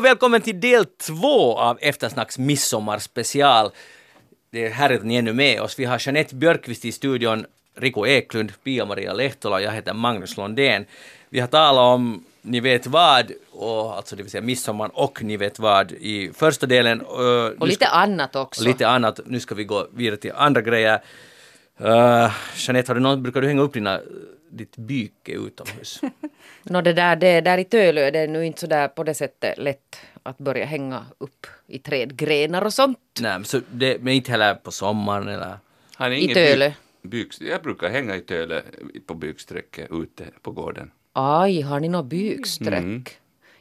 och välkommen till del två av Eftersnacks midsommarspecial. Det är härligt att ni är ännu med oss. Vi har Jeanette Björkqvist i studion, Rico Eklund, Pia-Maria Lehtola och jag heter Magnus Londén. Vi har talat om Ni vet vad, och, alltså det vill säga midsommar och Ni vet vad i första delen. Och, och lite annat också. Lite annat. Nu ska vi gå vidare till andra grejer. Uh, Jeanette, har du någon, brukar du hänga upp dina, ditt byke utomhus? no, det där, det där i Tölö det är nu inte så där på det sättet lätt att börja hänga upp i trädgrenar och sånt. Nej, men, så det, men inte heller på sommaren eller? Har I Tölö? Byk, jag brukar hänga i Tölö på byksträcket ute på gården. Aj, har ni något byksträck? Mm.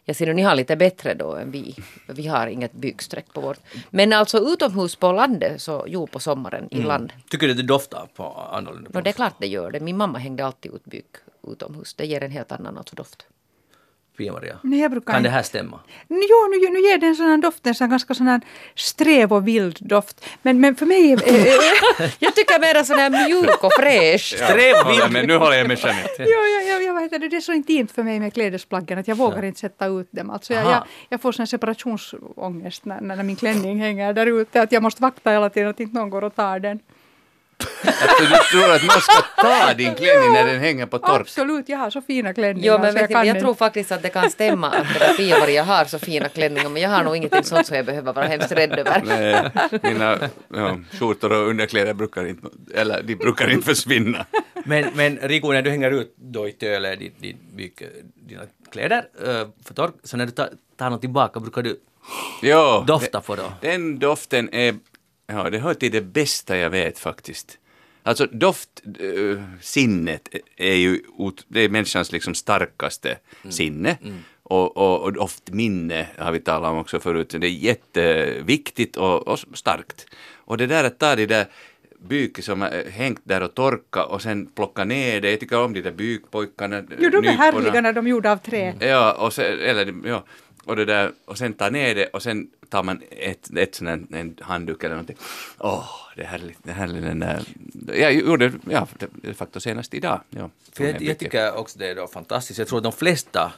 Jag ser att ni har lite bättre då än vi. Vi har inget byksträck på vårt. Men alltså utomhus på landet, så jo på sommaren i mm. land. Tycker du det doftar på annorlunda? No, det är klart det gör det. Min mamma hängde alltid ut byk utomhus. Det ger en helt annan alltså doft. Pia-Maria? Kan det här stämma? Jo, nu, nu ger den sån här doft, en sån ganska sån sträv och vild doft. Men, men för mig... Är, jag tycker mer sån här mjuk och fräsch. Sträv och vild. Men nu håller jag med Jeanette. jo, jag, jag, jag vet, det är så intimt för mig med klädesplaggen att jag vågar ja. inte sätta ut dem. Alltså jag, jag, jag, får sån separationsångest när, när min klänning hänger där ute. Att jag måste vakta hela tiden att inte någon går och tar den. Att du tror att någon ska ta din klänning när den hänger på tork? Absolut, jag har så fina klänningar. Jo, men vet jag, jag tror faktiskt att det kan stämma att Pia-Maria har så fina klänningar men jag har nog ingenting sånt som jag behöver vara hemskt rädd över. Nej, mina ja, skjortor och underkläder brukar inte, eller de brukar inte försvinna. Men, men Rico, när du hänger ut då i Töle din, din, dina kläder uh, för tork, så när du tar, tar något tillbaka brukar du jo, dofta på då? Den doften är Ja, det hör till det bästa jag vet faktiskt. Alltså doftsinnet äh, är ju det är människans liksom starkaste mm. sinne. Mm. Och, och, och doftminne har vi talat om också förut. Det är jätteviktigt och, och starkt. Och det där att ta det där byke som har hängt där och torka och sen plocka ner det. Jag tycker om de där bykpojkarna. Jo, de är härliga när de är gjorda av trä. Ja, och, sen, eller, ja, och, det där, och sen ta ner det och sen tar man ett, ett sån här, en handduk eller någonting. Åh, oh, det är härligt, det är härligt den där. Jag gjorde ja, det faktiskt senast idag. Ja, För jag, jag tycker också det är fantastiskt. Jag tror att de flesta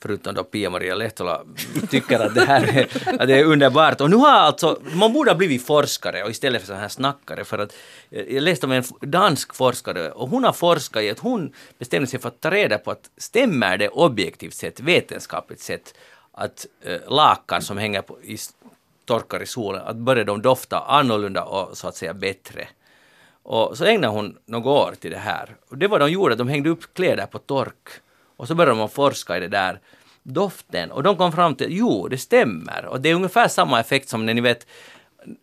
förutom då Pia-Maria Lehtola, tycker att det här är, att det är underbart. Och nu har alltså, man borde ha blivit forskare och istället för så här snackare för att jag läste om en dansk forskare och hon har forskat i att hon bestämde sig för att ta reda på att stämmer det objektivt sett, vetenskapligt sett, att eh, lakan som hänger på, i, torkar i solen, att börjar de dofta annorlunda och så att säga bättre. Och så ägnade hon några år till det här. Och det var de gjorde, de hängde upp kläder på tork. Och så började de forska i det där doften. Och de kom fram till, jo, det stämmer. Och det är ungefär samma effekt som när ni vet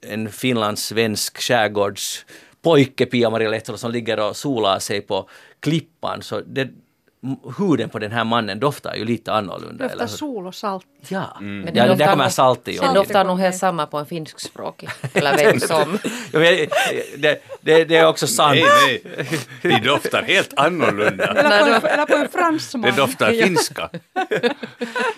en finlandssvensk skärgårdspojke, Pia-Maria Lehtola, som ligger och solar sig på klippan. Så det, huden på den här mannen doftar ju lite annorlunda. Doftar sol och salt. Ja, mm. men ja där kommer salt i. Den doftar nog helt samma på en finskspråkig. Eller vem som. ja, det, det, det, är också sant. Nej, nej. De doftar helt annorlunda. eller, på en, eller på en fransman. Det doftar finska.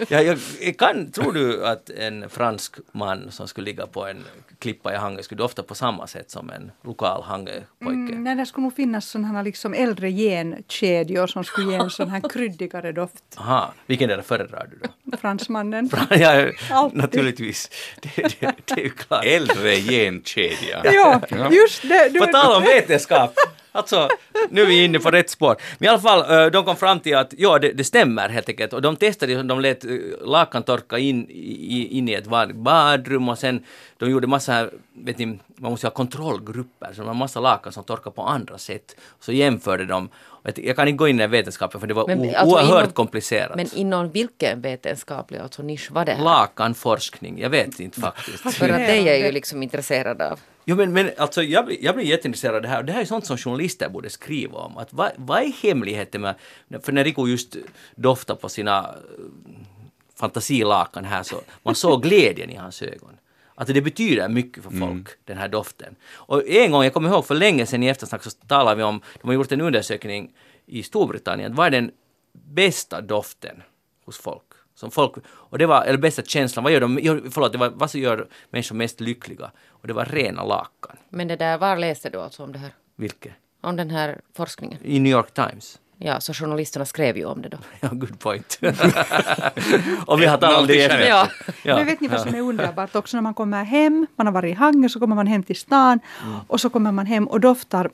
ja, jag, kan, tror du att en fransk man som skulle ligga på en klippa i Hangö skulle dofta på samma sätt som en lokal Hangöpojke? Mm, nej, det skulle nog finnas sådana liksom äldre genkedjor som skulle ge en sån här kryddigare doft. Aha, vilken det föredrar du då? Fransmannen. ja, naturligtvis. Det, det, det är ju klart. Äldre genkedja. ja, just det. Du, På tal om vetenskap. Alltså, nu är vi inne på rätt spår. Men i alla fall, eh, de kom fram till att ja, det, det stämmer helt enkelt. Och de testade, de lät eh, lakan torka in, in i ett badrum och sen de gjorde massa, vet ni, man måste ha kontrollgrupper, så det var massa lakan som torkade på andra sätt. Så jämförde de. Jag kan inte gå in i vetenskapen för det var men, alltså oerhört inom, komplicerat. Men inom vilken vetenskaplig alltså nisch var det här? Lakanforskning, jag vet inte faktiskt. för att det är jag ju liksom intresserad av. Jo men, men alltså jag blir, jag blir jätteintresserad av det här och det här är sånt som journalister borde skriva om. Att vad, vad är hemligheten med, för när Rico just doftar på sina eh, fantasilakan här så man såg glädjen i hans ögon. Att det betyder mycket för folk, mm. den här doften. Och en gång, jag kommer ihåg för länge sedan i eftersnack så talade vi om, de har gjort en undersökning i Storbritannien, vad är den bästa doften hos folk? Som folk, och det var, eller bästa känslan, vad gör de, förlåt, det var, vad som gör människor mest lyckliga? Och det var rena lakan. Men det där, var läste du alltså om det här? Vilket? Om den här forskningen? I New York Times. Ja, så journalisterna skrev ju om det då. Ja, good point. och vi har talat om det efter. Ja. Ja. Men vet ni vad som är underbart också när man kommer hem, man har varit i Hangö, så kommer man hem till stan och så kommer man hem och doftar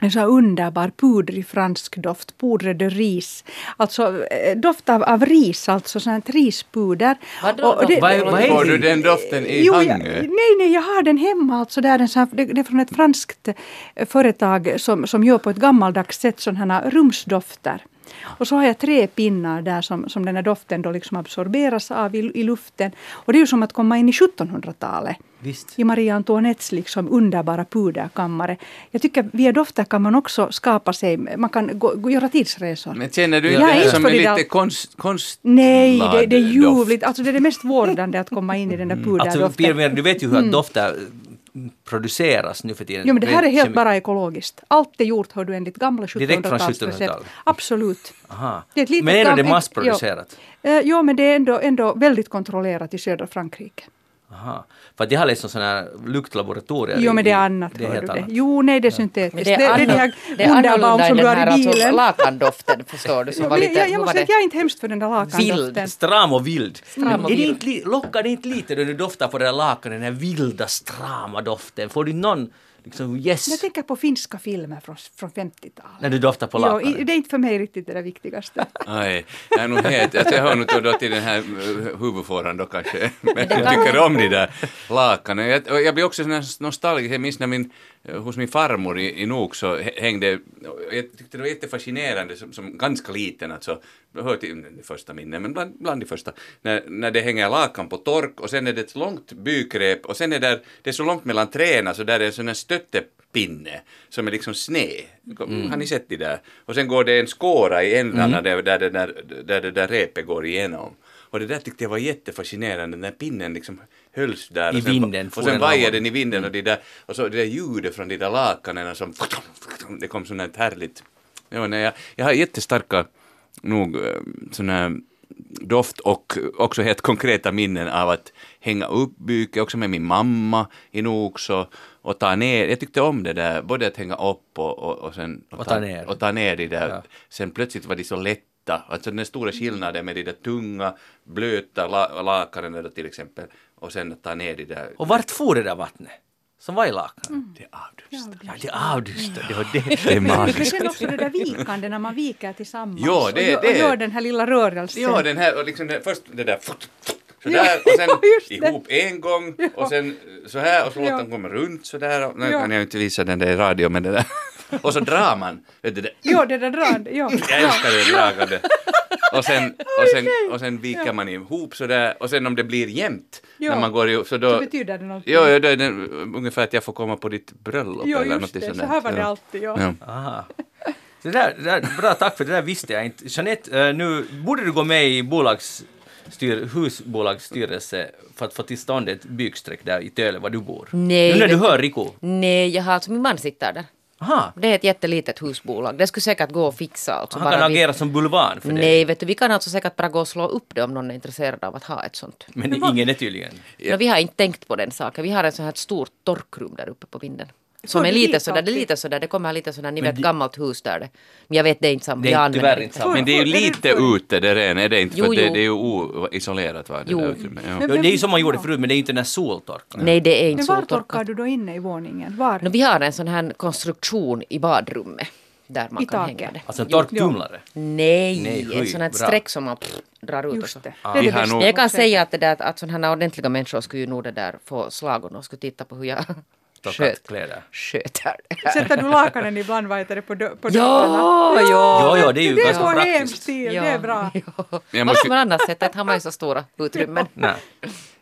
en så underbar pudrig fransk doft, poudre de ris. Alltså eh, doft av, av ris, alltså sånt rispuder. Och-? Vad vad Får du den doften i Jo, jag, nej, nej, jag har den hemma. Alltså, det, är en sån det, det är från ett franskt eh, företag som, som gör på ett gammaldags sätt sådana här rumsdofter. Och så har jag tre pinnar där som, som den här doften då liksom absorberas av i, i luften. Och det är ju som att komma in i 1700-talet. Visst. I Marie Antoinettes liksom underbara puderkammare. Jag tycker via dofter kan man också skapa sig, man kan gå, göra tidsresor. Men känner du inte det inte som är lite konst, konst Nej, det, det är ljuvligt. Alltså det är det mest vårdande att komma in i den där puderdoften. Alltså, du vet ju hur att dofter produceras nu för tiden. Jo men det här är helt bara ekologiskt. Allt är gjort hör du enligt gamla Direkt från 1700-talsrecept. 1700-talet? Absolut. Aha. Det är Men är det massproducerat? Jo, Eh, jo men det är ändå, ändå väldigt kontrollerat i södra Frankrike. Aha. För att jag har läst om sådana här luktlaboratorier. Jo men det är annat. Det är det. annat. Jo nej det är syntetiskt. Det, det, är de här det är Wunderbaum annorlunda som än du den här alltså, bilen. lakandoften förstår du. Som Jo, var lite, jag, jag var måste säga det? att jag är inte hemskt för den där lakandoften. Stram och vild. Stram och är det vild. inte, lockar det inte lite då du doftar på det där lakanet, den här vilda strama doften? Får du någon liksom yes Jag tänker på finska filmer från, från 50-talet. när du doftar på Jo, lakanet? i- det är inte för mig riktigt det där viktigaste. Nej, jag är nog helt, alltså jag hör nog då till den här eh, huvudfåran då kanske. Men det jag tycker om de där lakanen. Jag, jag blir också sån här nostalgisk, jag minns när min, hos min farmor i, i Nuuk så hä- hängde, jag tyckte det var jättefascinerande som, som ganska liten alltså, hör till det första minnet, men bland, bland de första, när, när det hänger lakan på tork och sen är det ett långt bykrep och sen är det, det är så långt mellan träna så där är en sån här stöttepinne som är liksom sned. Har ni sett det där? Och sen går det en skåra i ändarna där, där, det där, där det där repet går igenom. Och det där tyckte jag var jättefascinerande, när pinnen liksom hölls där. I och sen, vinden, Och sen den vajade den i vinden och, det där, och så det där ljudet från de där lakanen som... Det kom sånt här härligt... Ja, nej, jag, jag har jättestarka nog sådana här doft och också helt konkreta minnen av att hänga upp byke, också med min mamma i Nuuk så, och ta ner, jag tyckte om det där, både att hänga upp och, och, och sen Och ta ner. och ta ner de där. Ja. Sen plötsligt var de så lätta, alltså den stora skillnaden med de där tunga, blöta la, lakanen till exempel, och sen ta ner de där. Och vart for det där vattnet? Som var i lakanet? Mm. Det är avdust. Ja, det är avdust. Det det. Det är Men magiskt. sen också det där vikande när man viker tillsammans Jo, det- och, gör, det- och gör den här lilla rörelsen. Ja, den här, och liksom det, först det där sådär Ja, och sen ja, just det. ihop en gång och sen så här och så låter Ja. den komma runt sådär. Och, nu Ja. kan jag inte visa den där i radio men det där. Och så drar man. Det, Jo, det där drande. Jo. jag älskar det dragande. Och sen, och sen, och sen viker man ihop sådär och sen om det blir jämnt Ja. när man går ihop så då... Så betyder det någonting. Jo, ja, då är det ungefär att jag får komma på ditt bröllop Jo, eller just något det. sånt Så där. här var det Ja. alltid. Ja. Ja. Aha. Det där, det där, bra, tack för det där visste jag inte. Jeanette, eh, nu borde du gå med i bolagsstyr, husbolagsstyrelse för att få till stånd ett byggstreck där i Töle, var du bor. Nej, Nu när du hör Riku. Nej, jag har alltså, min man sitter där. Aha, Det är ett jättelitet husbolag. Det skulle säkert gå att fixa. Alltså, han kan bara vi- agera som bulvan för Nej, dig. vet du, vi kan alltså säkert bara gå och slå upp det om någon är intresserad av att ha ett sånt. Men ingen är tydligen. No, vi har inte tänkt på den saken. Vi har ett sånt här stort torkrum där uppe på vinden. Som är lite sådär, det är lite sådär, det kommer lite sådär, ni Men vet det- gammalt hus där det. Men jag vet det är inte samma. Det är tyvärr det inte samma. Men det är ju det lite ute där är, är det inte? Jo, för det, det är ju oisolerat va? Det Jo. där ja. Men- det är ju som man gjorde förut, men det är inte den här soltorkan. Nej, det är inte Men var torkar du då inne i våningen? Var? No, vi har en sån här konstruktion i badrummet. Där man I kan taket? hänga det. Alltså en torktumlare. Nej, Nej, ett oj, sånt här bra. streck som man pff, drar ut och så. det. Ja. det det jag kan säga att, det där, att sådana här ordentliga människor skulle ju nog det där få slagon och skulle titta på hur jag Torkat sköt, kläder. sköter det. Sätter du lakanen ibland vad heter det, på, dö- på Ja, dörrarna? ja. Jo, jo, det är ju Det är ganska på praktiskt. hemstil, det är bra. Ja. Jag måste- man annars sätta? Inte har man ju så stora utrymmen. Nej.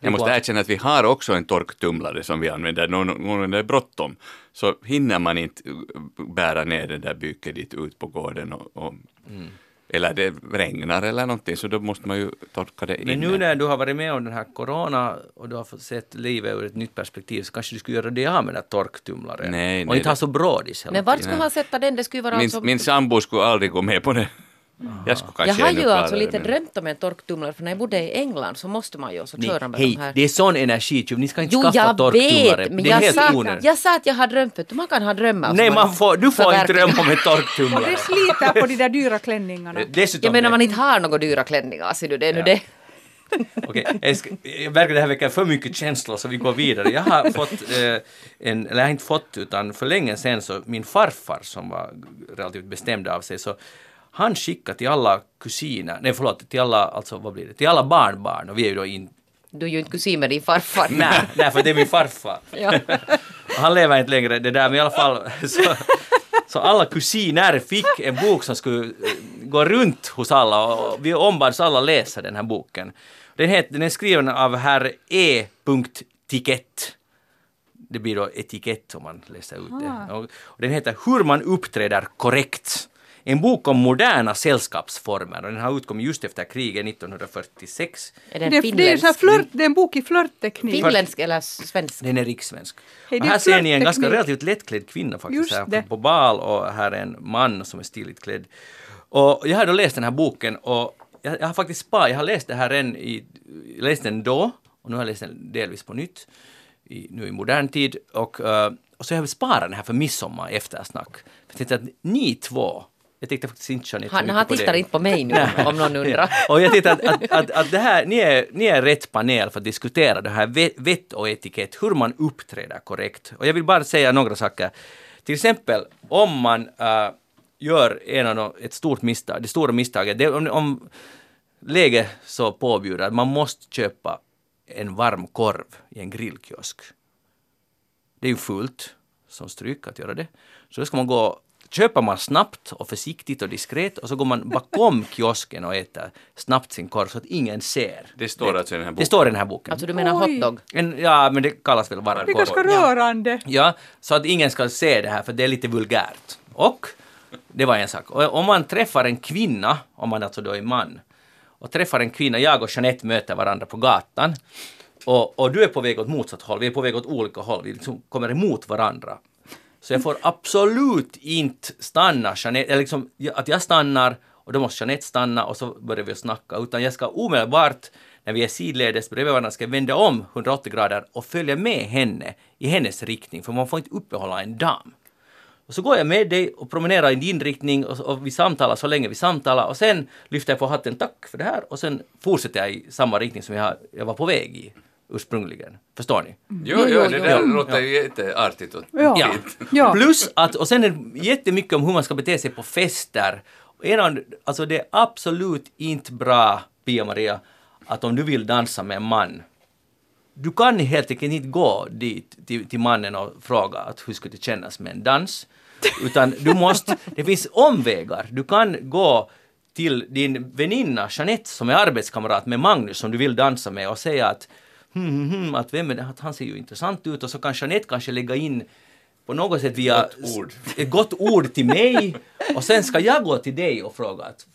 Jag måste erkänna att vi har också en torktumlare som vi använder någon det är bråttom. Så hinner man inte bära ner det där byket dit ut på gården och, och eller det regnar eller någonting så då måste man ju torka det Men inne. nu när du har varit med om den här corona och du har sett livet ur ett nytt perspektiv så kanske du skulle göra det av med den här torktumlaren. Nej, och nej, inte ha det- så brådis Men vart skulle han sätta den? Det skulle vara min, alltså... min sambo skulle aldrig gå med på det. Jag Jag har ju alltså lite men- drömt om en torktumlare för när jag bodde i England så måste man ju så Nej, köra med hej, de här. det är sån energitjuv. Ni ska inte Jo, skaffa jag torktumlare. vet, men det är jag helt sa, onödigt. jag sa att jag har drömt, du, man kan ha drömmar. Nej, man får, du får inte drömma om en Och torktumlare. det sliter på de där dyra klänningarna. Dessutom, Jag menar man inte har några dyra klänningar, ser du, det är nu Ja. det. Okej, verkar det här väcker för mycket känslor så vi går vidare. Jag har fått eh, en, eller jag har inte fått utan för länge sedan så min farfar som var relativt bestämd av sig så han skickade till alla kusiner, nej förlåt, till alla, alltså vad blir det, till alla barnbarn och vi är ju då in, Du är ju inte kusin med din farfar. nej, nej för det är min farfar. Han lever inte längre, det där, men i alla fall så, så alla kusiner fick en bok som skulle eh, gå runt hos alla och vi ombads alla läsa den här boken. Den, heter, den är skriven av herr E. Tikett. Det blir då etikett om man läser ut det. Och, och den heter Hur man uppträder korrekt. En bok om moderna sällskapsformer och den har utkommit just efter kriget 1946. Är det en Det, det, är finländsk, flört, det är en bok i flörtteknik. finländsk eller svensk? Den är och det är här ser ni en ganska relativt lättklädd kvinna faktiskt. Här på bal och här är en man som är stiligt klädd. Och jag har då läst den här boken och jag, jag har faktiskt sparat, jag har läst det här än i, jag läste den då och nu har jag läst den delvis på nytt. I, nu i modern tid och, eh, och så har jag sparat den här för midsommar eftersnack. Jag tänkte att ni två, jag tänkte faktiskt inte Jeanette så Han, han på tittar det. inte på mig nu om någon undrar. Och jag tänkte att, att, att, att det här, ni, är, ni är rätt panel för att diskutera det här vett- och etikett, hur man uppträder korrekt. Och jag vill bara säga några saker. Till exempel om man äh, gör en av ett stort misstag, det stora misstaget, det, om, om läge så påbjuder att man måste köpa en varm korv i en grillkiosk. Det är ju fullt som stryk att göra det. Så då ska man gå, köper man snabbt och försiktigt och diskret och så går man bakom kiosken och äter snabbt sin korv så att ingen ser. Det står alltså i den här Det boken. står i den här boken. Alltså du menar Oj. hotdog? En, ja, men det kallas väl varm Det är ganska korv. rörande. Ja, så att ingen ska se det här för det är lite vulgärt. Och det var en sak. Och om man träffar en kvinna, om man alltså då är man, och träffar en kvinna, jag och Jeanette möter varandra på gatan och, och du är på väg åt motsatt håll, vi är på väg åt olika håll, vi liksom kommer emot varandra. Så jag får absolut inte stanna. Jeanette, eller liksom att jag stannar och då måste Jeanette stanna och så börjar vi snacka, utan jag ska omedelbart när vi är sidledes bredvid varandra ska vända om 180 grader och följa med henne i hennes riktning, för man får inte uppehålla en dam. Och så går jag med dig och promenerar i din riktning och, och vi samtalar så länge vi samtalar. Och sen lyfter jag på hatten tack för det här. Och sen fortsätter jag i samma riktning som jag, jag var på väg i ursprungligen. Förstår ni? Jo, Jo, jo, jo, det där låter ju jätteartigt. Och Ja. Ja. Ja. Plus att, och sen är det jättemycket om hur man ska bete sig på fester. En av, alltså det är absolut inte bra, Pia-Maria, att om du vill dansa med en man, du kan helt enkelt inte gå dit till, till mannen och fråga att hur skulle det kännas med en dans. Utan du måste, det finns omvägar. Du kan gå till din väninna Jeanette som är arbetskamrat med Magnus som du vill dansa med och säga att hmm, hmm, att vem är det? Att han ser ju intressant ut och så kan Jeanette kanske lägga in på något sätt via Gott ord. ett gott ord till mig och sen ska jag gå till dig och fråga att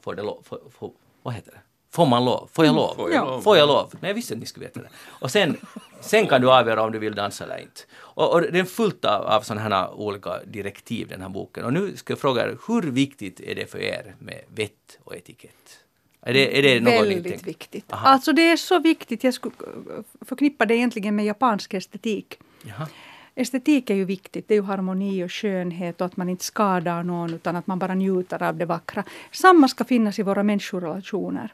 får det lov, får, får, vad heter det? Får man lov? Får jag lov? Får jag lov? Får jag lov? Nej, jag visste att ni skulle veta det. Och sen, sen kan du avgöra om du vill dansa eller inte. Och, och det är fullt av, av sådana här olika direktiv, den här boken. Och nu ska jag fråga er, hur viktigt är det för er med vett och etikett? Är det, är det något Väldigt tänker? viktigt. Aha. Alltså det är så viktigt. Jag skulle förknippa det egentligen med japansk estetik. Jaha. Estetik är ju viktigt. Det är ju harmoni och skönhet och att man inte skadar någon utan att man bara njuter av det vackra. Samma ska finnas i våra människorelationer.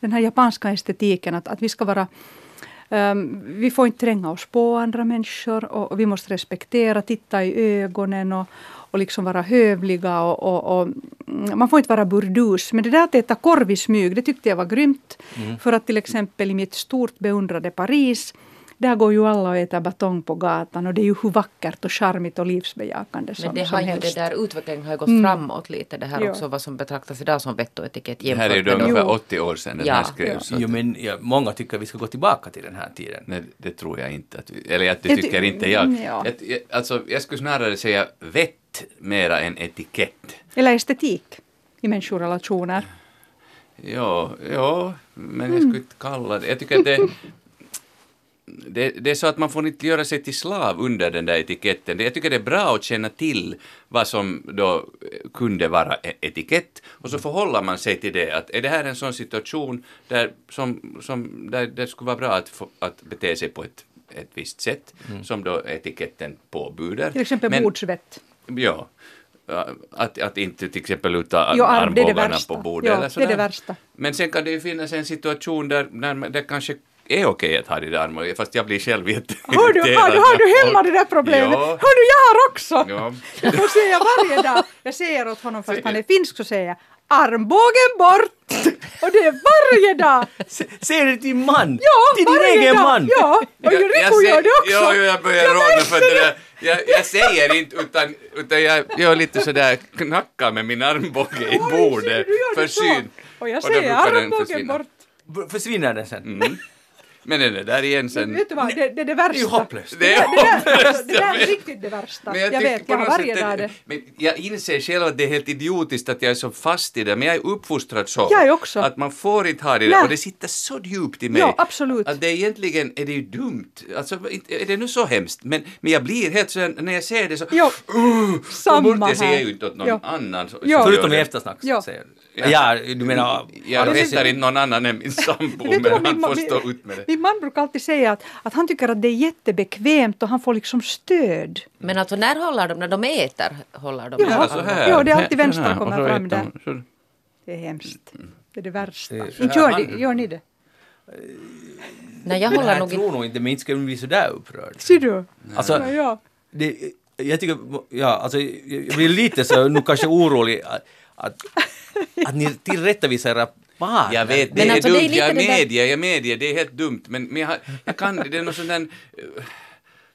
Den här japanska estetiken att, att vi ska vara ehm, vi får inte tränga oss på andra människor och, vi måste respektera, titta i ögonen och, och liksom vara hövliga. Och, och, och, mm, man får inte vara burdus. Men det där att äta korv i smyg, det tyckte jag var grymt. För att till exempel i mitt stort beundrade Paris där går ju alla och äter batong på gatan och det är ju hur vackert och charmigt och livsbejakande som, Men det som har ju helst. det där utvecklingen har ju gått Mm. framåt lite. Det här Ja. också vad som betraktas idag som vett och etikett Det här är ju då ungefär Jo. 80 år sedan den Ja. här skrevs. Jo, men ja, många tycker att vi ska gå tillbaka till den här tiden. Nej, det tror jag inte. Att vi, eller att det tycker inte jag. ja. Jag, jag. Alltså, jag skulle snarare säga vett mera än etikett. Eller estetik i människorelationer. Ja, ja, men jag skulle inte kalla det... Jag tycker att det... det, det är så att man får inte göra sig till slav under den där etiketten. Jag tycker det är bra att känna till vad som då kunde vara e- etikett och så förhåller man sig till det. Att är det här en sån situation där, som, som, där det skulle vara bra att, få, att bete sig på ett, ett visst sätt som då etiketten påbjuder. Till exempel Men- bordsvett. Ja. Att, att inte till exempel luta Jo, arm- det det armbågarna på bordet Ja, eller det är sådär. det värsta. Men sen kan det ju finnas en situation där, där det kanske är okej att ha det där armbågen, fast jag blir själv jätte Har du, har, du, har du hemma det där problemet? Ja. Hör du, jag har också! Ja. Jag får säga varje dag, jag säger åt honom fast han är finsk så säger jag armbågen bort! Och det är varje dag! Se- Säger du till din man? Ja, till din varje egen dag! man? Ja, och Jag- jag gör det ser- också! Ja, ja, jag börjar rodna för det där. Jag, jag säger inte utan, utan jag gör lite sådär knackar med min armbåge i bordet ser för syn. Och jag säger den armbågen bort. Försvinner den sen? Mm. Men är där igen sen. Vet du vad, det, det är det värsta. Det är ju hopplöst. Det är Det där, hopplöst, det där jag är riktigt det värsta. Men jag tycker vet, jag har varje dag det- det. Men jag inser själv att det är helt idiotiskt att jag är så fast i det, men jag är uppfostrad så. Jag är också. Att man får inte ha det där, Nej. och det sitter så djupt i mig. Ja, absolut. Att det egentligen är det ju dumt. Alltså, är det nu så hemskt? Men, men jag blir helt så här, när jag ser det så... Jo, Uh, samma bort, jag här. säger ju inte åt någon Jo. annan. Så, som Förutom i det. eftersnack, säger du. Ja, du menar... Jag rättar inte någon annan än min sambo, men han får stå ut med det. Min man brukar alltid säga att, att han tycker att det är jättebekvämt och han får liksom stöd. Men alltså när håller de, när de äter, håller de Ja, med Ja, armarna? så här. Ja, det är alltid Så vänstra här, kommer så fram där. så- Det är hemskt. Det är det värsta. Det är så Inte här gör, det, gör ni det? Nej, jag Men håller nog tror inte... nog inte min skulle bli sådär upprörd. Ser du? Alltså, Ja, ja. det, jag tycker, ja, alltså, jag blir lite så nu kanske orolig att, att, att ni tillrättavisar partner. Jag vet, det Men är alltså, det är dumt, jag det där- medger, jag medger, det är helt dumt, men, men jag, jag kan, det är någon sån där...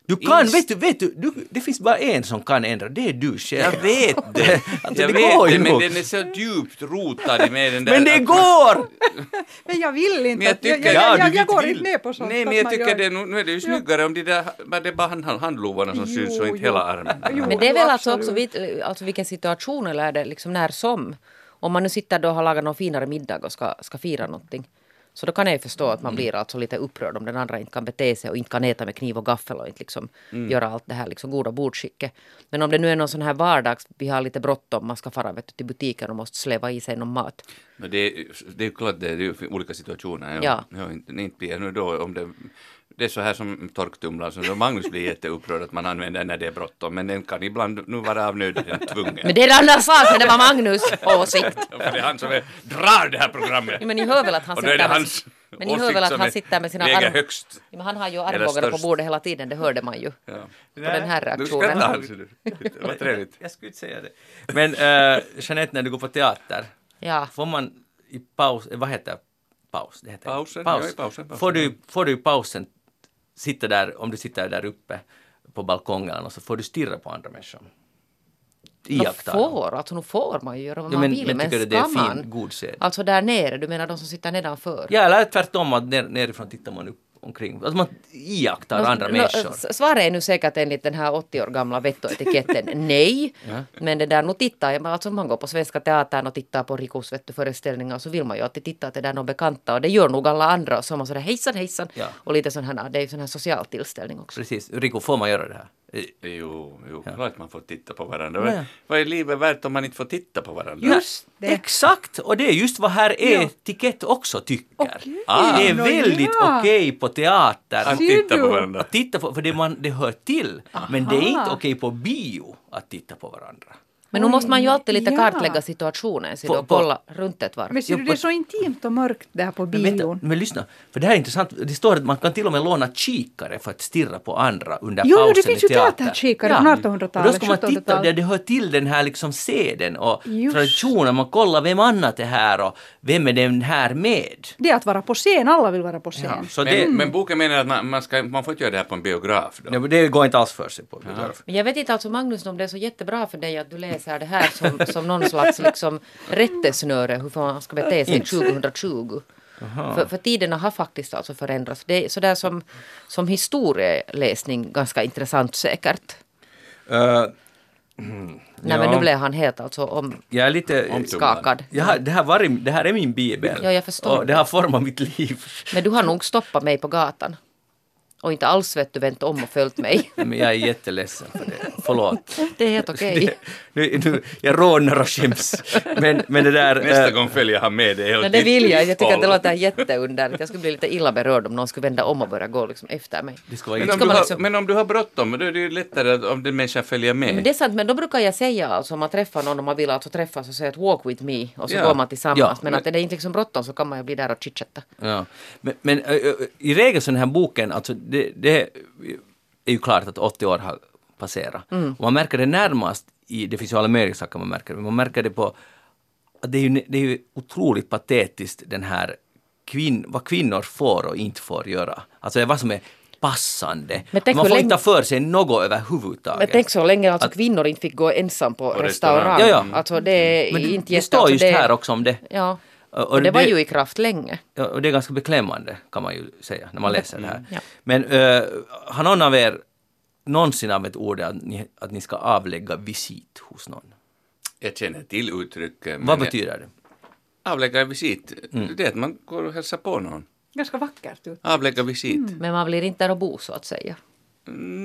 Du kan, vet du, vet du, du, det finns bara en som kan ändra, det är du själv. Jag vet det, Alltså, jag det vet går det, men den är så djupt rotad i mig den där... Men det att- går! Men jag vill inte. Men jag tycker- jag, Ja, jag, du jag, jag går vill. inte med på sånt. Nej, men jag man tycker gör- det, nu är det ju snyggare om de där, det är bara hand, handlovarna som syns och inte Jo, hela jo. armen. Jo. Men det är väl alltså också vid, alltså vilken situation eller är det liksom när som? Om man nu sitter då och har lagat någon finare middag och ska, ska fira någonting. Så då kan jag ju förstå att man blir alltså lite upprörd om den andra inte kan bete sig och inte kan äta med kniv och gaffel och inte liksom göra allt det här liksom goda bordskicket. Men om det nu är någon sån här vardags, vi har lite bråttom, man ska fara vet du, till butiken och måste släva i sig någon mat. Men det, är- det är ju klart, det är ju olika situationer. Ja. Ja, inte, inte blir nu då om det... Det är så här som torktumlaren, så då Magnus blir jätteupprörd att man använder när det är bråttom, men den kan ibland nu vara av nöden tvungen. Men det är en annan sak, för det var Magnus åsikt. För det är han som är, drar det här programmet. Ja, men ni hör väl att han det sitter med, hans men ni hör väl att som han sitter med sina arm... högst. Ja, men han har ju armbågarna på bordet hela tiden, det hörde man ju. Ja. På den här Du skrattar reaktionen. alltså. du. Vad trevligt. Jag skulle inte säga det. Men uh, Jeanette, när du går på teater, Ja. får man i paus, vad heter paus? Det heter Pausen, paus. ja, pausen, pausen, får, du, får du pausen sitta där, om du sitter där uppe på balkongen och så får du stirra på andra människor? Iaktta får, alltså nu får man ju göra vad Ja, man men, vill, men men tycker du det är fin, god sed? Alltså där nere, du menar de som sitter nedanför? Ja, eller tvärtom, att ner, nerifrån tittar man upp omkring. Alltså man iakttar Nå, andra nå, människor. Svaret är nu säkert enligt den här 80 år gamla vettoetiketten nej. Men det där, nu tittar jag, alltså man går på Svenska Teatern och tittar på Rikos föreställningar så vill man ju alltid titta att det där är någon bekanta och det gör nog alla andra så man sådär hejsan hejsan Ja. och lite sån här, det är ju sån här social tillställning också. Precis. Rico, får man göra det här? Jo, jo, klart man får titta på varandra. Ja. Vad är livet värt om man inte får titta på varandra? Just det. Exakt! Och det är just vad här etikett också tycker. Okej. Ah. Det är väldigt ja. okej på teater. Att titta på varandra. Att titta på, för det, man, det hör till. Men det är inte okej på bio att titta på varandra. Men nu måste man ju alltid lite ja. kartlägga situationen så på- kolla runt ett varv. Men ser du, det är så intimt och mörkt där på Men, vänta, bion. men lyssna, för det här är intressant. Det står att man kan till och med låna kikare för att stirra på andra under Jo, pausen det finns i ju teater. teaterkikare från 1800-talet, Och då ska man titta, 1700-talet. det, det hör till den här liksom seden och Just. traditionen. Man kollar vem annat är här och vem är den här med. Det är att vara på scen, alla vill vara på scen. Ja, så Men, det, men boken menar att man, man, ska, man får inte göra det här på en biograf då? Ja, men det går inte alls för sig på biograf. Men jag vet inte alltså Magnus om det är så jättebra för dig att du läser det här som, som någon slags liksom rättesnöre hur man ska bete sig 2020. För, för tiderna har faktiskt alltså förändrats. Det är sådär som, som historieläsning ganska intressant säkert. Eh, Nej men nu blev han helt alltså om, jag är lite... skakad. Jag har, det, här var, det här är min bibel. Ja, jag förstår Och det har format mitt liv. Men du har nog stoppat mig på gatan. Och inte alls vet du vänt om och följt mig. Men jag är jätteledsen för det. Förlåt. Det är helt okej. Nu, nu, jag rodnar och skäms. Men, men det där... Nästa eh, gång följer han med dig. Nej, det vill jag. Jag tycker att det låter jätteunderligt. Jag skulle bli lite illa berörd om någon skulle vända om och börja gå liksom efter mig. det Men inte- om, har, liksom- men om du har bråttom, då är det ju lättare att- om den människan följer med. Men det är sant, men då brukar jag säga alltså om man träffar någon och man vill alltså träffas och säga att walk with me och så Ja. går man tillsammans. Ja, men, men- att är det inte liksom bråttom så kan man ju bli där och chitchatta. Ja. Men, men ö, i regel så den här boken, alltså det, det är ju klart att 80 år har passerat. Och man märker det närmast i, det finns ju alla möjliga saker man märker, men man märker det på att det är ju, det är ju otroligt patetiskt den här kvinn, vad kvinnor får och inte får göra. Alltså det är vad som är passande. Man får länge- inte för sig något överhuvudtaget. Men tänk så länge alltså Att- kvinnor inte fick gå ensam på, restaurang. restaurang. Ja, ja. Alltså det är Men det, inte det jätte- står alltså just det, här också om det. Ja. Och- Och, och det var det- ju i kraft länge. Och det är ganska beklämmande kan man ju säga när man läser det här. Ja. Men uh, har någon av er någonsin använt ordet att ni, att ni ska avlägga visit hos någon? Jag känner till uttrycket. Vad betyder det? Avlägga visit. Mm. Det är att man går och hälsar på någon. Ganska vackert ut. Avlägga visit. Men man blir inte där och bo så att säga.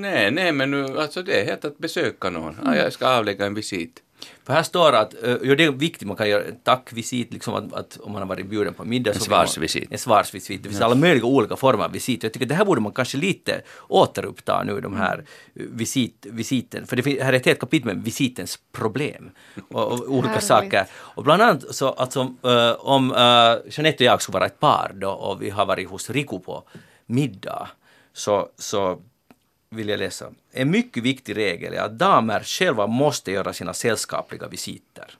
Nej, nej, men nu, alltså det är helt att besöka någon. Ja, jag ska avlägga en visit. För här står att, uh, jo det är viktigt, man kan göra en tackvisit, liksom att, att om man har varit bjuden på middag. En svarsvisit. En svarsvisit. Det finns alla möjliga olika former av visit. Jag tycker det här borde man kanske lite återuppta nu, de här uh, visit, visiten. För det här är ett helt kapitel med visitens problem. Och, och olika Härligt. saker. Och bland annat så alltså, uh, om uh, Jeanette och jag skulle vara ett par då och vi har varit hos Riku på middag så, så vill jag läsa. En mycket viktig regel är att damer själva måste göra sina sällskapliga visiter.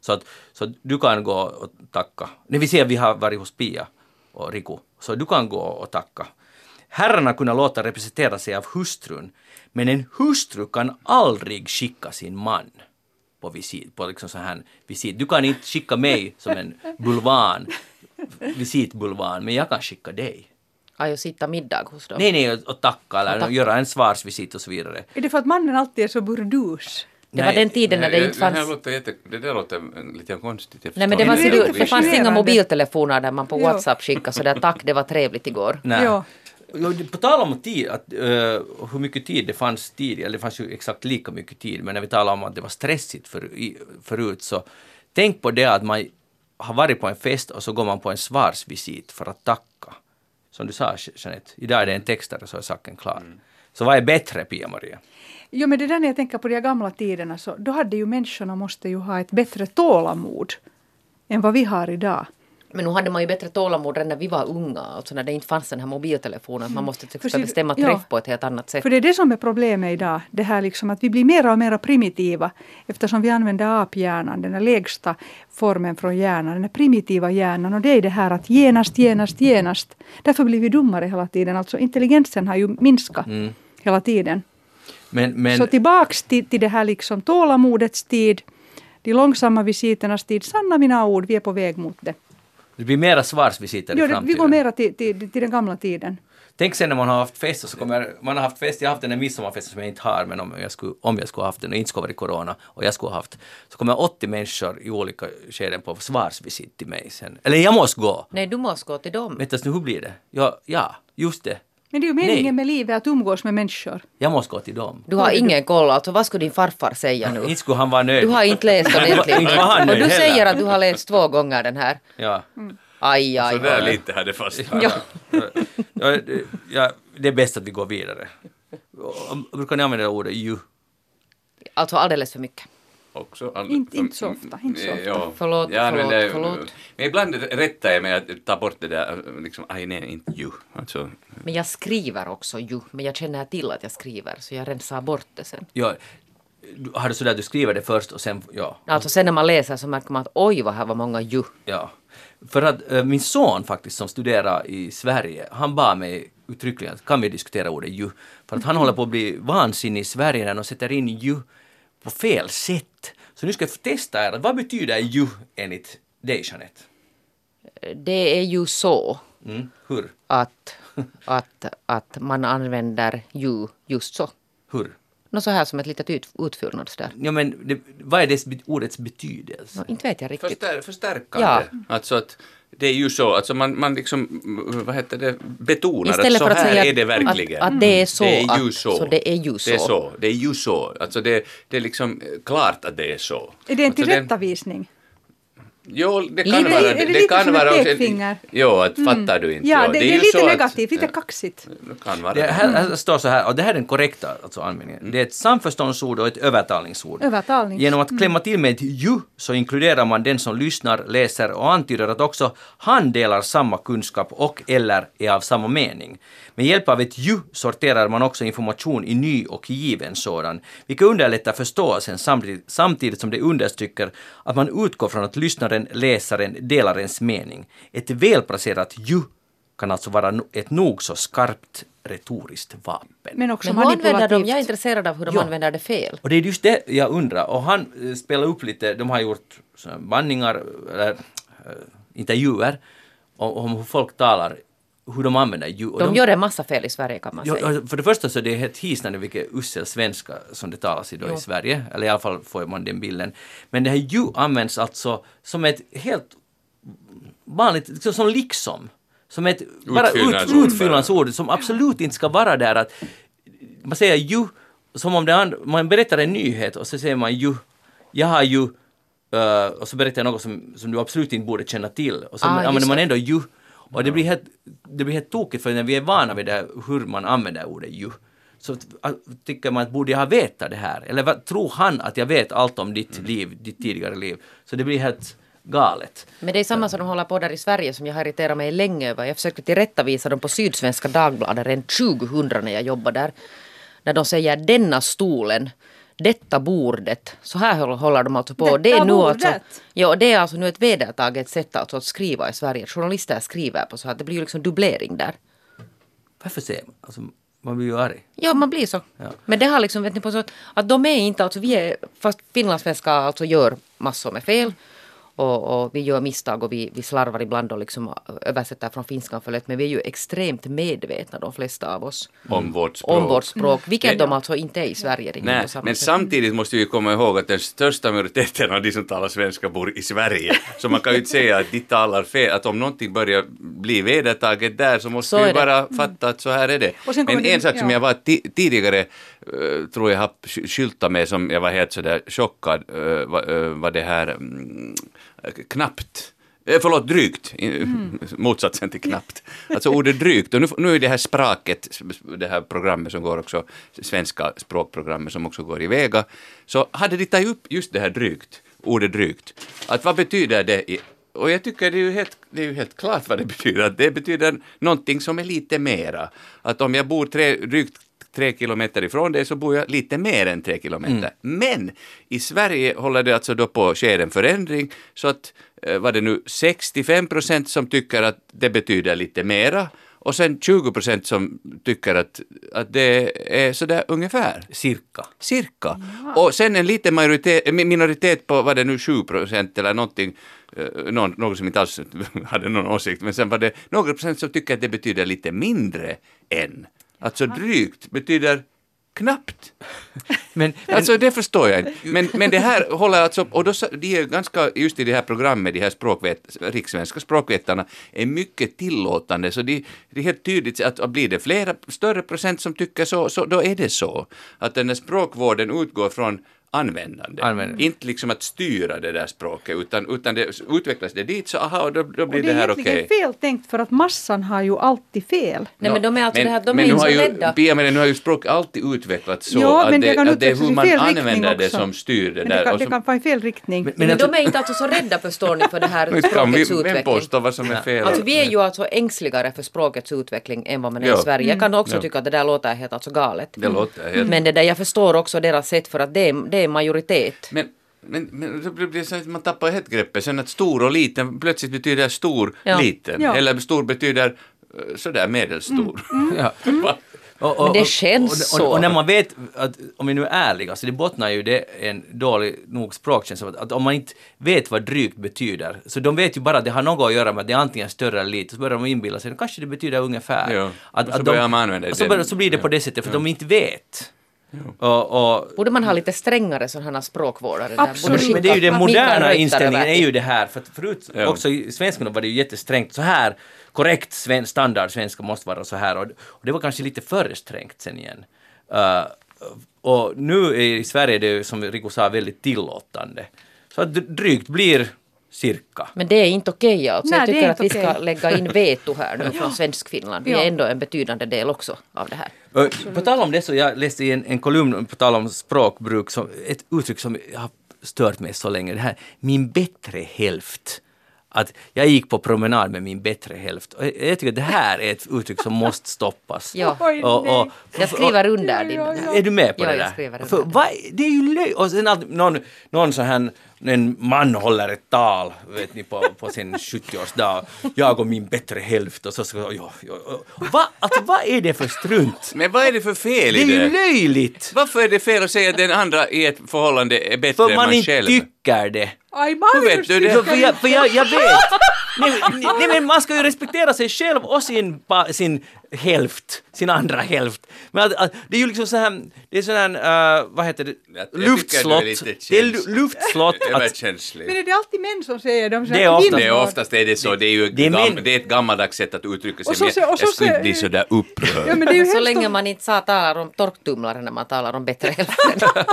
Så att, så att du kan gå och tacka. Vi vill att vi har varit hos Pia och Riku. Så du kan gå och tacka. Herrarna kunna låta representera sig av hustrun. Men en hustru kan aldrig skicka sin man på visit. På liksom så här visit. Du kan inte skicka mig som en bulvan, visitbulvan, men jag kan skicka dig. Aj, och sitta middag hos dem. Nej, nej, och, och tacka eller Och tacka. göra en svarsvisit och så vidare. Är det för att mannen alltid är så burdus? Det var Nej, den tiden när det inte här fanns... låter jätte, det där låter lite konstigt. Jag Nej men det, var, Det du, det fanns inga mobiltelefoner där man på. WhatsApp skickade sådär tack det var trevligt igår. Nej. Ja. Det- På tal om tid, att, eh, hur mycket tid det fanns tidigare, det fanns ju exakt lika mycket tid, men när vi talar om att det var stressigt för, i, förut så tänk på det att man har varit på en fest och så går man på en svarsvisit för att tacka. Som du sa Jeanette, idag är det en textare så är saken klar. Så vad är bättre Pia-Maria? Jo, men det där när jag tänker på de gamla tiderna så då hade ju människorna måste ju ha ett bättre tålamod än vad vi har idag. Men nu hade man ju bättre tålamod redan när vi var unga, alltså när det inte fanns den här mobiltelefonen. att Man måste till För exempel bestämma ja. träff på ett helt annat sätt. För det är det som är problemet idag. Det här liksom att vi blir mer och mer primitiva eftersom vi använder aphjärnan, den lägsta formen från hjärnan, den primitiva hjärnan. Och det är det här att genast, genast, genast. Därför blir vi dummare hela tiden. Alltså intelligensen har ju minskat hela tiden. Men, men, Så tillbaks till, till det här liksom tålamodets tid, de långsamma visiternas tid. Sanna mina ord, vi är på väg mot det. Det blir mera svarsvisiter i Jo, vi framtiden. går mera till, till, till den gamla tiden. Tänk sen när man har haft fest och så kommer, man har haft fest, jag har haft den här midsommarfesten som jag inte har, men om jag skulle, om jag skulle ha haft den och inte skulle varit corona och jag skulle ha haft, så kommer 80 människor i olika skeden på svarsvisit till mig sen. Eller jag måste gå! Nej, du måste gå till dem. Vänta nu, hur blir det? Ja, ja just det. Men det är ju meningen Nej. med livet att umgås med människor. Jag måste gå till dem. Du har ingen koll, alltså vad skulle din farfar säga nu? Inte skulle han vara nöjd. Du har inte läst ordentligt. Inte var han Och du heller. säger att du har läst två gånger den här. Ja. Aj, aj, aj. lite hade fast. Ja. ja, det- ja, det är bäst att vi går vidare. Brukar ni använda ordet ju? Alltså alldeles för mycket. Också all- Inte- inte så ofta, inte så ofta. Ja. Förlåt, Jag använder- förlåt, förlåt. Men ibland rättar jag mig att ta bort det där, liksom, aj nej, inte ju. Alltså, Men jag skriver också ju. Men jag känner till att jag skriver så jag rensar bort det sen. Ja, du- har du sådär att du skriver det först och sen, ja. Alltså sen när man läser så märker man att oj vad här var många ju. Ja. För att eh, min son faktiskt som studerar i Sverige, han bad mig uttryckligen att kan vi diskutera ordet ju? För att han håller på att bli vansinnig i Sverige när de sätter in ju på fel sätt. Så nu ska jag testa er, vad betyder ju enligt dig Jeanette? Det är ju så Mm, hur? att, att, att man använder ju just så. Hur? Nå så här som ett litet ut, utfyllnads där. Ja men det, vad är det ordets betydelse? Nå, inte vet jag riktigt. förstär, förstärkande. Ja. Alltså att det är ju så, alltså man, man liksom, vad heter det, betonar att Istället så att här säga är det att- verkligen. att det är så Det är ju att- så. så det är ju Det är så. så. Det är ju så. Alltså det, det är liksom klart att det är så. Är det en alltså tillrättavisning? Jo, det kan Lite- vara... är det lite som ett pekfinger? Jo, att fattar du inte? Ja, Jo, det, det ju är lite så att- negativt, lite kaxigt. Det kan vara Det det. här, här står så här, och det här är den korrekta alltså, användningen. Det är ett samförståndsord och ett övertalningsord. Övertalnings. Genom att klämma till med ett ju så inkluderar man den som lyssnar, läser och antyder att också han delar samma kunskap och eller är av samma mening. Med hjälp av ett ju sorterar man också information i ny och given sådan, vilket underlättar förståelsen samtidigt, samtidigt som det understryker att man utgår från att lyssnaren, läsaren delar ens mening. Ett välplacerat ju kan alltså vara ett nog så skarpt retoriskt vapen. Men också Men använder de? Jag är intresserad av hur de Ja. använder det fel. Och det är just det jag undrar. Och han eh, spelar upp lite, de har gjort såna bandningar, eller eh, intervjuer om, om hur folk talar, hur de använder ljud. Och De gör en massa fel i Sverige kan man Ja, säga. alltså, för det första så är det helt hisnande vilken usel svenska som det talas idag i Sverige, eller i alla fall får man den bilden. Men det här ju används alltså som ett helt vanligt, liksom som liksom. Som ett bara ut, Utfyllnadsord utfyllnadsord som absolut inte ska vara där att man säger ju som om det and, man berättar en nyhet och så säger man ju, jag har ju eh, och så berättar jag något som, som du absolut inte borde känna till och så Ah, använder man ändå ju och det blir helt, det blir helt tokigt för när vi är vana vid det här, hur man använder ordet ju så tycker man att borde jag ha vetat det här? Eller vad, tror han att jag vet allt om ditt liv, ditt tidigare liv? Så det blir helt galet. Men det är samma som de håller på där i Sverige som jag har irriterat mig länge över. Jag försökte tillrättavisa dem på Sydsvenska Dagbladet redan 2000 när jag jobbade där. När de säger denna stolen, detta bordet. Så här håller- de alltså på. Detta det är nu alltså, bordet? ja, det är alltså nu ett vedertaget sätt alltså att skriva i Sverige. Journalister skriver på så här. Det blir ju liksom dubblering där. Varför säger man? Alltså, man blir ju arg. Ja, man blir så. Ja. Men det har liksom, vet ni, på så att de är inte, alltså vi är, fast finlandssvenskar alltså gör massor med fel. Och, och vi gör misstag och vi, vi slarvar ibland och liksom översätter från finskan för lätt. Men vi är ju extremt medvetna, de flesta av oss, Om vårt språk. om vårt språk. Vilket Det- de alltså inte är i Sverige. Nej, men sätt. samtidigt måste vi komma ihåg att den största majoriteten av de som talar svenska bor i Sverige. Så man kan ju inte säga att de talar fel, att om någonting börjar bli vedertaget där så måste Så vi bara fatta att så här är det. Men det- en sak som ja. jag var ti- tidigare, eh, tror jag har sky- skyltat med som jag var helt sådär chockad, var, eh, var det här mm, knappt. Eh, Förlåt, drygt. I- Motsatsen till knappt. Alltså ordet drygt. Och nu, nu är det här språket, det här programmet som går också, svenska språkprogrammet som också går i Vega, så hade de tagit upp just det här drygt, ordet drygt. Att vad betyder det? I, och jag tycker det är, ju helt, det är ju helt klart vad det betyder. Att det betyder någonting som är lite mera. Att om jag bor tre, drygt tre kilometer ifrån det så bor jag lite mer än tre kilometer. Men i Sverige håller det alltså då på att ske en förändring så att eh, var det nu 65 procent som tycker att det betyder lite mera och sen 20 procent som tycker att, att det är sådär ungefär. Cirka. Cirka. Och sen en liten majoritet, mi- minoritet på, vad det nu, 7 procent eller någonting, eh, någon, någon som inte alls hade någon åsikt, men sen var det några procent som tycker att det betyder lite mindre än. Alltså drygt betyder knappt. Men, Alltså det förstår jag inte. Men, men det här håller alltså, och då, de är ganska, just i det här programmet, de här språkvet, rikssvenska språkvetarna, är mycket tillåtande, så de, det är helt tydligt att, att blir det flera, större procent som tycker så, så då är det så. Att den här språkvården utgår från användande. Användande. Inte liksom att styra det där språket, utan, utan det utvecklas det dit, så aha, och då, då Och blir det det, är här okej. egentligen fel tänkt för att massan har ju alltid fel. Nej, men de är alltså men, det här, de men är nu inte har så ju, rädda. Pia, men nu har ju språk alltid utvecklats så Ja, att, men det det, att det är hur man använder det också. som styr det Men där. det kan, Och det kan vara i fel riktning. Men- Men, jag de är inte alltså så rädda förstår ni för det här Inte kan vi språkets vem utveckling. påstå vad som är fel. Alltså vi är ju alltså ängsligare för språkets utveckling än vad man är i Sverige. Jag kan också Ja. tycka att det där låter helt alltså galet. Det låter helt... Men det där, jag förstår också deras sätt för att det är, det är majoritet. Men, men, men då blir det så att man tappar helt greppet. Sen att stor och liten plötsligt betyder stor, Ja. liten. Ja. Eller stor betyder eh, sådär medelstor. ja. Va? Och, och, Men det och- känns och, så. Och, när man vet, att, om vi nu är ärliga, så det bottnar ju det en dålig nog språkkänsla, att, att om man inte vet vad drygt betyder, så de vet ju bara att det har något att göra med att det är antingen större eller lite, så börjar de inbilla sig, kanske det betyder ungefär. Ja, Att, och så att börjar man använda och så, börjar, så blir det på Ja. det sättet, för de inte vet. Och, och, Borde man ha lite strängare sådana språkvårdare? Absolut. Men det är ju den moderna inställningen är ju det här, för att förut Ja. också i svenskan var det ju jättesträngt så här, korrekt sven, standard svenska måste vara så här och, och det var kanske lite för strängt sen igen. Uh, och nu i Sverige är det som Rico sa väldigt tillåtande. Så att drygt blir cirka. Men det är inte okej alltså. Nej, jag tycker att vi ska okej. lägga in veto här nu från Svenskfinland. Vi är ändå en betydande del också av det här. Och På tal om det så jag läste i en, en kolumn på tal om språkbruk, som, ett uttryck som jag har stört mig så länge, det här min bättre hälft. Att jag gick på promenad med min bättre hälft. Och jag, tycker att det här är ett uttryck som måste stoppas. Ja. Och, och, nej. Jag skriver under din... ja, ja. är du med på Ja, det där? För, det. vad, det är ju löj... Och sen alltid, någon, någon sån här, en man håller ett tal, vet ni, på, på sin 70-årsdag. Jag och min bättre hälft och så ska jag... Ja, ja, ja. Va, alltså, vad är det för strunt? Men vad är det för fel Det är i ju det? löjligt! Varför är det fel att säga att den andra i ett förhållande är bättre För än man man inte själv? tycker det. Aj, Hur vet du det? För, jag, för jag, jag vet. Nej, nej, nej, men man ska ju respektera sig själv och sin, sin hälft, sin andra hälft. Men att, att, det är ju liksom så här, det är sån här, uh, vad heter det, Jag- jag tycker du är luftslott. Det är luftslott. Att, Överkänslig. Men är det alltid män som säger de Det är ofta- Det är oftast är det så, det är ju Det är gam, det är ett gammaldags sätt att uttrycka sig, Och så men jag, och så jag skulle inte bli sådär upprörd. Ja, men det är ju Så länge man inte sa, talar om torktumlare när man talar om bättre hälften.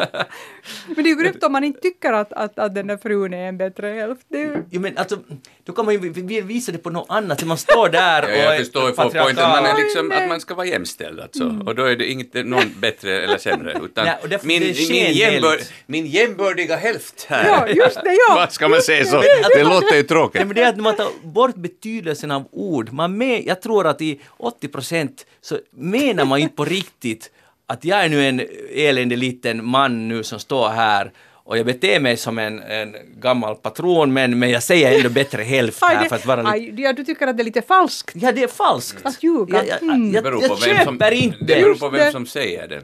Men det är ju grymt om man inte tycker att, att, att den där frun är en bättre hälft. Det ju... jo, men alltså, då kan man ju vi- vi- visa det på något annat. Man står där och Ja, jag förstår ju poängen, man är liksom, att man ska vara jämställd alltså. Och då är det inte någon bättre eller sämre, utan därför min, det min, jämbör, min jämbördiga hälft här. Ja, just det, ja. Vad ska man säga så? Att- Det låter ju Nej, tråkigt. men det är att man tar bort betydelsen av ord. Man med, jag tror att i 80 procent så menar man inte på riktigt att jag är nu en eländig liten man nu som står här och jag beter mig som en, en gammal patron men, men jag säger ändå bättre hälft Aj, här det- för att vara lite... aj, ja, du tycker att det är lite falskt? Ja, det är falskt. Att ljuga. Jag, jag, Mm. jag, Det beror jag, på vem som, köper inte det det. beror på vem det. som säger det.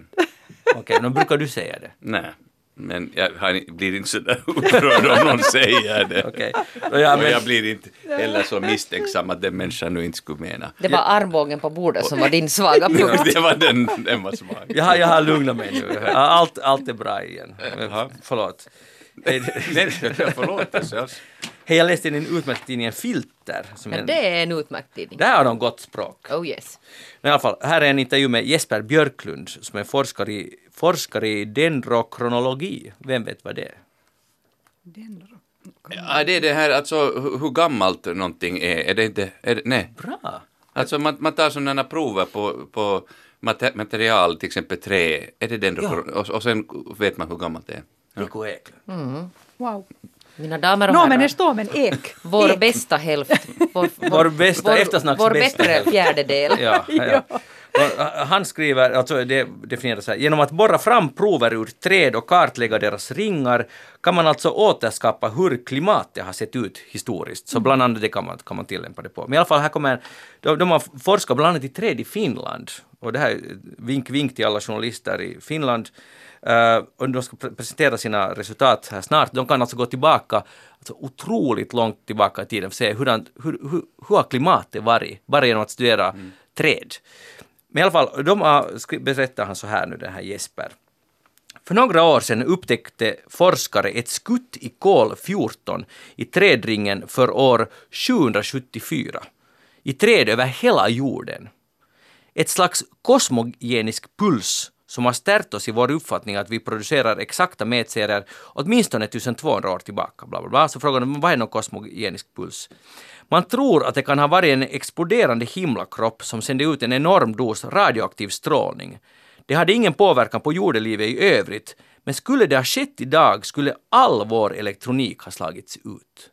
Okej, då brukar du säga det. Nej, men jag har, blir inte sådär upprörd om någon säger det. Okej. Och ja, Och men, jag blir inte heller så misstänksam att den människan nu inte skulle mena. Det var armbågen på bordet som var din svaga punkt. Det var den, den var svag. jag, har, jag har lugnat mig nu. Allt, allt är bra igen. Men, förlåt. Nej, förlåt. Alltså. Hej, jag läste i den utmärkta tidningen Filter. Som en, det är en utmärkt tidning. där har de gott språk. Oh yes. Men i alla fall, här är en intervju med Jesper Björklund som är forskare i, forskare i dendrokronologi. Vem vet vad det är? Ja, det är det här, alltså hur, hur gammalt någonting är. Är det inte, är det, nej. Bra! Alltså man, man tar sådana prover på, på mate- material, till exempel trä, är det den Ja. och, och sen vet man hur gammalt det är. Rico Eklund. Wow. Mina damer och men herrar. det står ek. Vår Ek. bästa hälft. Vår, Vår bästa- eftersnacks Vår bästa hälft. fjärdedel. Ja, ja. Äh, Han skriver, alltså det definieras här, genom att borra fram prover ur träd och kartlägga deras ringar kan man alltså återskapa hur klimatet har sett ut historiskt. Så bland annat det kan man, kan man tillämpa det på. Men i alla fall här kommer, de, de har forskat bland annat i träd i Finland. Och det här är vink vink till alla journalister i Finland. Uh, och de ska pre- presentera sina resultat här snart. De kan alltså gå tillbaka alltså otroligt långt tillbaka i tiden och se hur, hur, hur, hur har klimatet varit, bara genom att studera träd. Men i alla fall, de har, berättar han så här nu, den här Jesper. För några år sedan upptäckte forskare ett skutt i kol 14 i trädringen för år 774. I träd över hela jorden. Ett slags kosmogenisk puls som har stärkt oss i vår uppfattning att vi producerar exakta mätserier åtminstone 1200 år tillbaka. Bla bla bla. Så frågan är vad är någon kosmogenisk puls? Man tror att det kan ha varit en exploderande himlakropp som sände ut en enorm dos radioaktiv strålning. Det hade ingen påverkan på jordelivet i övrigt, men skulle det ha skett idag skulle all vår elektronik ha slagits ut.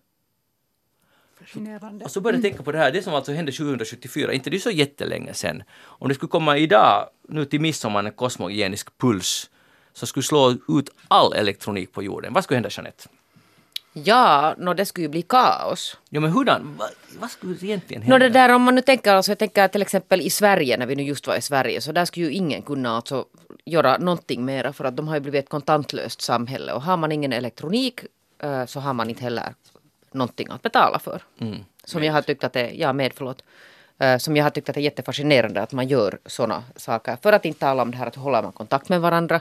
Fascinerande. Och så började jag tänka på det här, det som alltså hände 2074, inte det är så jättelänge sedan. Om det skulle komma idag, nu till midsommar, en kosmogenisk puls som skulle slå ut all elektronik på jorden. Vad skulle hända Jeanette? Ja, nå det skulle ju bli kaos. Ja men hurdan, vad, vad skulle egentligen hända? det där om man nu tänker, alltså jag tänker till exempel i Sverige, när vi nu just var i Sverige, så där skulle ju ingen kunna alltså göra någonting mera för att de har ju blivit ett kontantlöst samhälle och har man ingen elektronik eh, så har man inte heller någonting att betala för. Som jag har tyckt att det, ja med förlåt, eh, som jag har tyckt att det är jättefascinerande att man gör sådana saker. För att inte tala om det här att hålla man kontakt med varandra.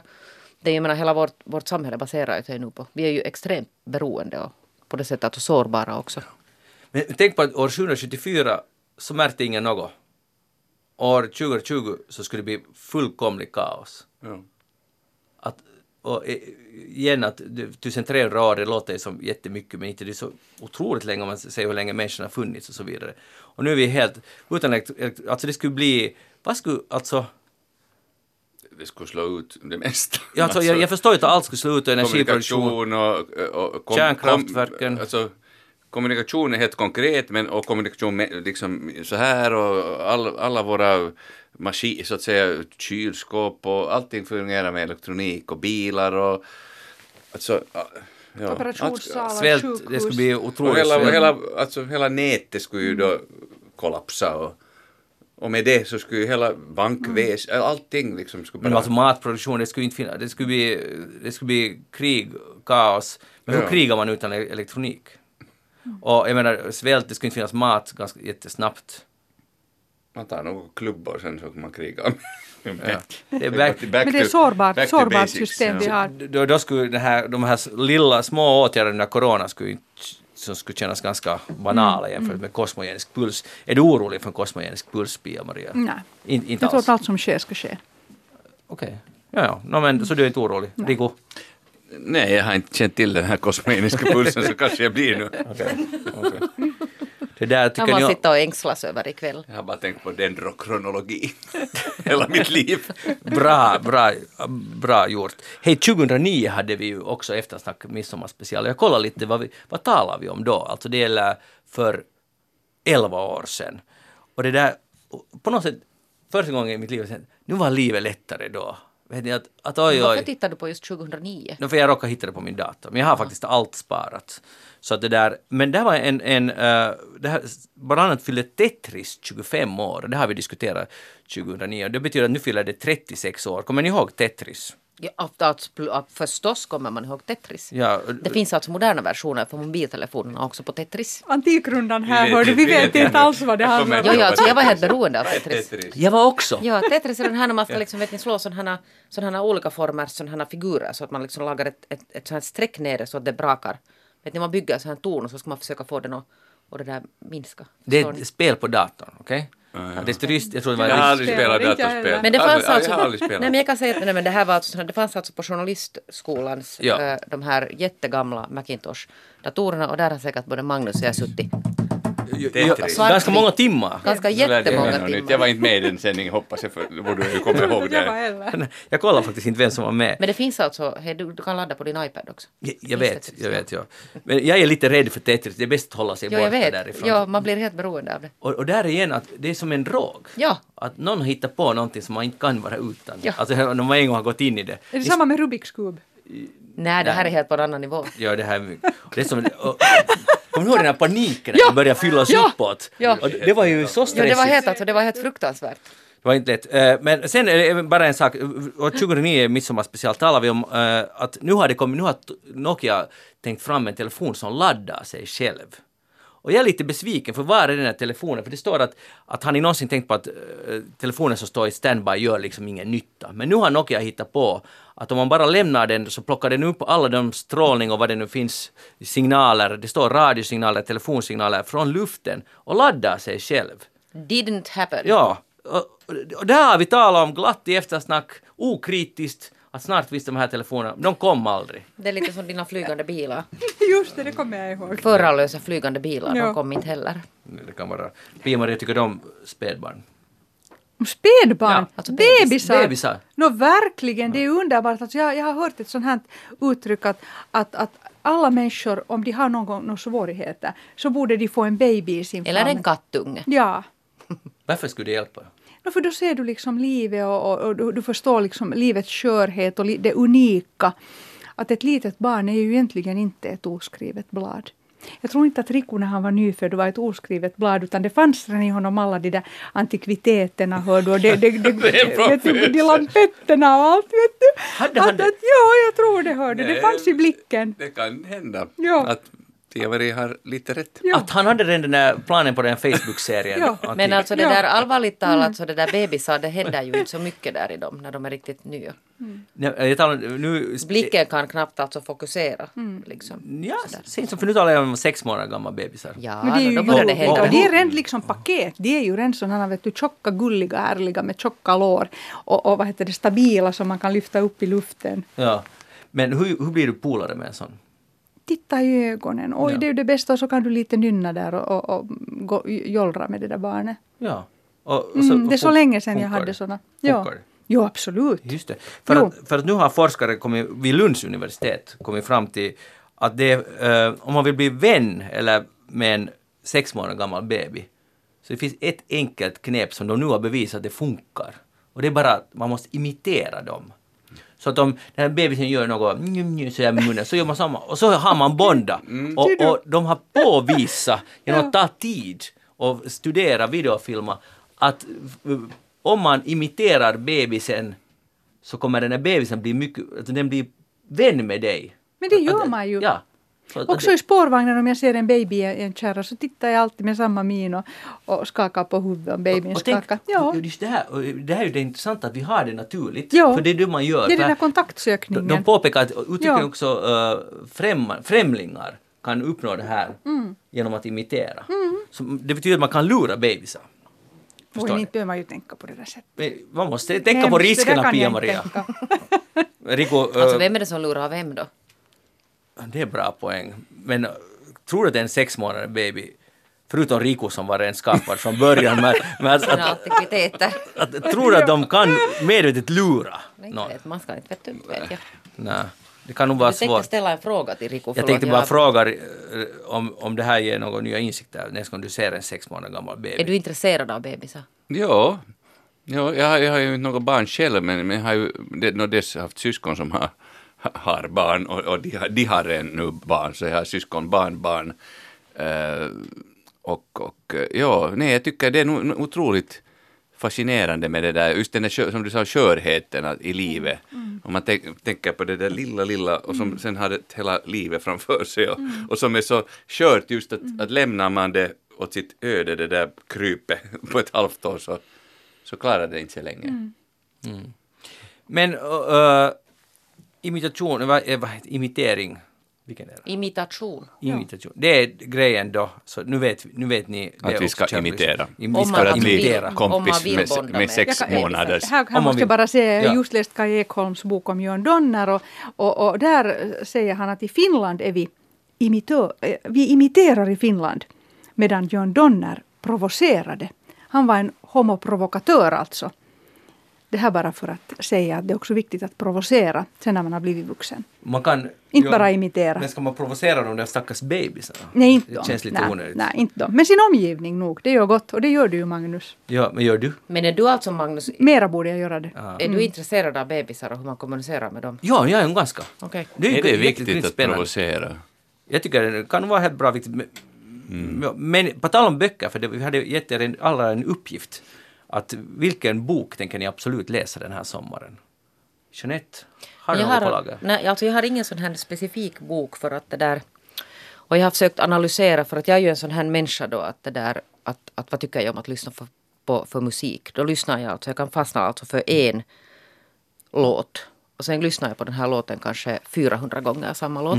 Det är, jag menar, hela vårt, vårt samhälle baserar sig nu på, vi är ju extremt beroende och på det sättet och sårbara också. Men tänk på att år 774 så märkte ingen något. År 2020 så skulle det bli fullkomligt kaos. Ja. Att, och eh, igen att det- 1300 år, det låter ju som jättemycket men inte det är så otroligt länge om man säger hur länge människan har funnits och så vidare. Och nu är vi helt utan alltså det skulle bli, vad skulle, alltså, Det skulle slå ut det mesta. ja, alltså, jag, jag förstår ju att allt skulle slå ut och energiproduktion. kommunikation och, och, och kom, Kärnkraftverken. Kom, alltså, kommunikation är helt konkret, men och kommunikation med, liksom så här och all, alla våra maskin, så att säga, kylskåp och allting fungerar med elektronik och bilar och alltså, ja, Operationssalar, Svält, det sjukhus. skulle bli otroligt hela, svält. hela, alltså, hela nätet skulle ju då kollapsa och, och med det så skulle ju hela bankväs, allting liksom skulle Men bara... alltså matproduktion, det skulle inte finnas, det skulle bli, det skulle bli krig, kaos. Men hur Ja. krigar man utan e- elektronik? Och jag menar, svält, det skulle inte finnas mat ganska jättesnabbt. Man tar några klubbor sen så kan man kriga. Ja. Det är back, Back Men det är sårbart, sårbart system ja. vi har. då, då skulle det här, de här lilla små åtgärderna under corona skulle inte som skulle kännas ganska banala jämfört med kosmogenisk puls. Är du orolig för en kosmogenisk puls, Pia-Maria? Nej. In, inte Jag tror alls? att allt som sker ska ske. Okej. Ja, ja. No, men, så du är inte orolig? Rico? Nej, jag har inte känt till den här kosmetiska pulsen så kanske jag blir nu. Det där Kan tycker man ni... sitta och ängslas över ikväll. Jag har bara tänkt på dendrokronologi hela mitt liv. Bra, bra, bra gjort. Hej, 2009 hade vi ju också eftersnack midsommarspecial. Jag kollade lite, vad, vi, vad talar vi om då? Alltså det gäller för 11 år sedan. Och det där, på något sätt, första gången i mitt liv, nu var livet lättare då. Vet ni, att, att oj, Varför oj. tittar du på just 2009? No, för jag råkade hitta det på min dator. Men jag har faktiskt allt sparat. Så att det där, men det var en, en uh, det här, bland annat fyllde Tetris 25 år. Det har vi diskuterat 2009. Det betyder att nu fyller det 36 år. Kommer ni ihåg Tetris? Ja, att, att, att, förstås kommer man ihåg Tetris. Ja, Det finns alltså moderna versioner för mobiltelefonerna också på Tetris. Antikrundan här, Vi vet- hörde, vi vi vet inte alls vad det handlar om. Jo, ja, alltså jag var helt beroende av Tetris. Tetris. jag var också. Ja, Tetris är den här när man ska liksom, vet ni, slå sådana här, olika former, sådana här figurer så att man liksom lagar ett, ett, ett sånt här streck nere så att det brakar. Vet ni, man bygger en sån här torn och så ska man försöka få den att och det där minska. Det är ett spel på datorn, okej? Det är turist, jag tror det var Jag har aldrig spelat datorspel. Men det fanns alltså, jag har aldrig spelat. nej men jag kan säga att nej, men det här var alltså, det fanns alltså på journalistskolans Ja. eh, de här jättegamla Macintosh-datorerna och där har säkert både Magnus och jag suttit. Ganska många timmar. ganska jättemånga timmar. Jag var inte med i den sändningen hoppas jag, för då borde du komma ihåg det. Jag kollar faktiskt inte vem som var med. Men det finns alltså, du, kan ladda på din iPad också. Jag, vet, jag vet, ja. Men jag är lite rädd för Tetris. Det är bäst att hålla sig borta därifrån. Ja, man blir helt beroende av det. Och, och där igen att det är som en drog. Ja. Att någon hittar på någonting som man inte kan vara utan. Ja. Alltså när man en gång har gått in i det. Är det samma med Rubiks kub? Nej, det här är helt på en annan nivå. Ja, det här det är som... Och, Kommer du ihåg den här paniken Ja. det började fyllas Ja. uppåt? Ja. Och det, var ju så Ja, stressigt. det var helt, alltså, det var helt fruktansvärt. Det var inte lätt. Eh, Men sen är bara en sak. År 2009 midsommarspecial talar vi om eh, att nu har det kommit, nu har Nokia tänkt fram en telefon som laddar sig själv. Och jag är lite besviken för var är den här telefonen? För det står att, att har ni någonsin tänkt på att eh, telefonen som står i standby gör liksom ingen nytta. Men nu har Nokia hittat på att om man bara lämnar den så plockar den upp alla de strålning och vad det nu finns signaler, det står radiosignaler, telefonsignaler från luften och laddar sig själv. Didn't happen. Ja, och, och det här har vi talat om glatt i eftersnack, okritiskt, att snart finns de här telefonerna, de kom aldrig. Det är lite som dina flygande bilar. Just det, det kommer jag ihåg. Förarlösa flygande bilar, Ja. de kom inte heller. Det kan vara... Pia-Maria tycker om spädbarn. Spädbarn, Ja, alltså bebis. bebisar. Bebisar. Nå verkligen, det är underbart. Alltså jag, jag har hört ett sånt här uttryck att, att, att alla människor, om de har någon, någon svårigheter, så borde de få en baby i sin Eller famn. en kattunge. Ja. Varför skulle det hjälpa? No, för då ser du liksom livet och, och, och du, du förstår liksom livets skörhet och li, det unika. Att ett litet barn är ju egentligen inte ett oskrivet blad. Jag tror inte att Riku när han var nyfödd var ett oskrivet blad utan det fanns redan i honom alla de där antikviteterna hör du och det, det, vet du, de lampetterna och allt vet du. Hade han att, att, ja, jag tror det hörde. Det fanns i blicken. Det kan hända. Ja. Att Pia-Marie har lite rätt. Ja. Att han hade redan den där planen på den Facebook-serien. Ja. Men det- alltså det där allvarligt talat så det där bebisar det händer ju inte så mycket där i dem när de är riktigt nya. Nej, jag talar nu... Blicken kan knappt alltså fokusera. Liksom. Ja, som för nu talar jag om sex månader gamla bebisar. Ja, Men det är ju då börjar det hända. och det är redan liksom paket. De är ju redan sådana vet du, tjocka, gulliga, härliga med tjocka lår. Och, och vad heter det, stabila som man kan lyfta upp i luften. Ja. Men hur, hur blir du polare med en sån? Titta i ögonen. Oj, Ja. det är ju det bästa. Och så kan du lite nynna där och, och, och gå, jollra med det där barnet. Ja. Och, och Mm, det är så länge sedan jag hade sådana. Ja. Funkar? Jo, absolut. Just det. För Jo. att, för att nu har forskare kommit, vid Lunds universitet kommit fram till att det, eh, om man vill bli vän eller med en sex månader gammal baby så det finns ett enkelt knep som de nu har bevisat att det funkar. Och det är bara att man måste imitera dem. Så att om den här bebisen gör något njum, njum, så här med munnen så gör man samma och så har man bonda. Och, och de har påvisat genom att ta tid och studera videofilmer att om man imiterar bebisen så kommer den här bebisen bli mycket, alltså den blir vän med dig. Men det gör man ju. Ja. Också i spårvagnen om jag ser en baby i en kärra så tittar jag alltid med samma min och, och skakar på huvudet om babyn och tänk, skakar. Ja, just det, här, och det här är ju det intressanta att vi har det naturligt. Ja. För det är det man gör. det är den de, kontaktsökningen. de påpekar att uttrycker Ja. också uh, främ, främlingar kan uppnå det här Mm. genom att imitera. Så det betyder att man kan lura bebisar. Förstår Oj, inte behöver man ju tänka på det där sättet. Man måste tänka på Hemskt, där riskerna, Pia-Maria. Rico, Alltså uh, vem är det som lurar vem då? Det är bra poäng. Men uh, tror du att en sex månader baby, förutom Rico som var en skapad från början, men, men att, att, antikviteter. att, tror du att de kan medvetet lura Nej, någon? man ska inte vet, du, vet jag. Nej, det kan nog vara Jag tänkte svårt. ställa en fråga till Rico. Jag tänkte bara fråga eh, om, om det här ger några nya insikter nästa gång du ser en sex månader gammal baby. Är du intresserad av bebisar? Ja, ja jag, har- jag har ju inte något barn själv, men, men jag har ju det, nå dess haft syskon som har, har barn och, och de, har, de har redan nu barn, så jag har syskon, barnbarn. Eh, och, och eh, ja, nej, jag tycker det är nog otroligt fascinerande med det där, just den där, som du sa, skörheten i livet. Om man tänk, tänker på det där lilla, lilla och som sen har ett hela livet framför sig och, och som är så skört just att, att lämnar man det åt sitt öde, det där krypet på ett halvt år så, så klarar det inte så länge. Men uh, imitation, vad, vad heter imitering, vilken är det? Imitation. Imitation. Det är grejen då, så nu vet, nu vet ni. det Att vi ska imitera. Vi Om man För att bli imitera. vill. Om man kompis vill med, med sex Jag kan- månaders... Här, här måste jag bara säga, jag Ja. har just läst Kai Ekholms bok om Jörn Donner och, och, och där säger han att i Finland är vi, imitör, eh, vi imiterar i Finland medan Jörn Donner provocerade. Han var en homoprovokatör alltså. Det här bara för att säga att det är också viktigt att provocera sen när man har blivit vuxen. Man kan... Inte bara imitera. Men ska man provocera de där stackars bebisarna? Nej, inte Det dem. känns lite nej, onödigt. Nej, inte dem. Men sin omgivning nog. Det gör gott. Och det gör du ju Magnus. Ja, men gör du? Men är du alltså Magnus, Mera borde jag göra det. är du intresserad av bebisar och hur man kommunicerar med dem? Ja, jag är en ganska. Okej. Det är, Är det viktigt att spännande. provocera? Jag tycker det kan vara helt bra viktigt. Men, Mm. men på tal om böcker, för det, vi hade gett er en, alla en uppgift. Att vilken bok tänker ni absolut läsa den här sommaren? Jeanette, har du jag, något på har, lager? nej, alltså jag har ingen sån här specifik bok för att det där och jag har försökt analysera för att jag är ju en sån här människa då att det där att, att vad tycker jag om att lyssna för, på, för musik. Då lyssnar jag alltså, jag kan fastna alltså för en låt och sen lyssnar jag på den här låten kanske 400 gånger samma låt.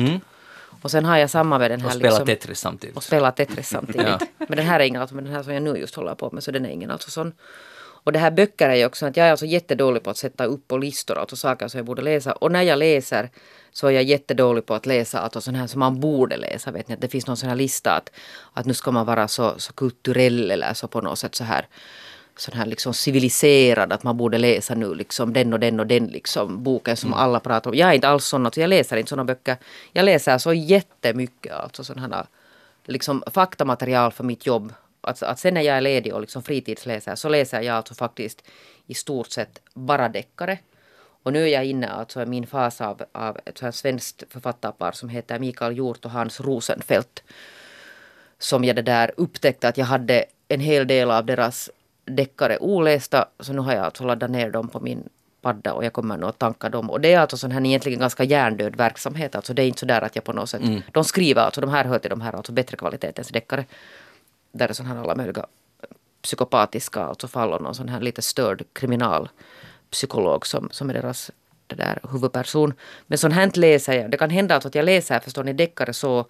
Och sen har jag samma med den här. Och spela liksom, Tetris samtidigt. och spela Tetris samtidigt. Men den här är ingen, alltså, men den här som jag nu just håller på med, så den är ingen alltså sån. Och det här böcker är ju också att jag är alltså jättedålig på att sätta upp på listor, alltså saker som jag borde läsa. Och när jag läser så är jag jättedålig på att läsa alltså sån här som man borde läsa. Vet ni, att det finns någon sån här lista att, att nu ska man vara så, så kulturell eller så på något sätt så här sån här liksom civiliserad att man borde läsa nu liksom den och den och den liksom boken som alla pratar om. Jag är inte alls sån, alltså jag läser inte såna böcker. Jag läser så jättemycket alltså sådana här liksom faktamaterial för mitt jobb. Att, att sen när jag är ledig och liksom fritidsläser så läser jag alltså faktiskt i stort sett bara deckare. Och nu är jag inne alltså i min fas av, av ett här svenskt författarpar som heter Mikael Hjort och Hans Rosenfeldt. Som jag det där upptäckte att jag hade en hel del av deras deckare olästa. Så nu har jag alltså laddat ner dem på min padda och jag kommer nog att tanka dem. Och det är alltså sån här egentligen ganska hjärndöd verksamhet. Alltså det är inte så där att jag på något sätt... De skriver alltså, de här hör till de här alltså bättre kvalitetens deckare. Där är sån här alla möjliga psykopatiska alltså fall och någon sån här lite störd kriminalpsykolog som, som är deras det där huvudperson. Men sånt här läser jag. Det kan hända alltså att jag läser, förstår ni, deckare så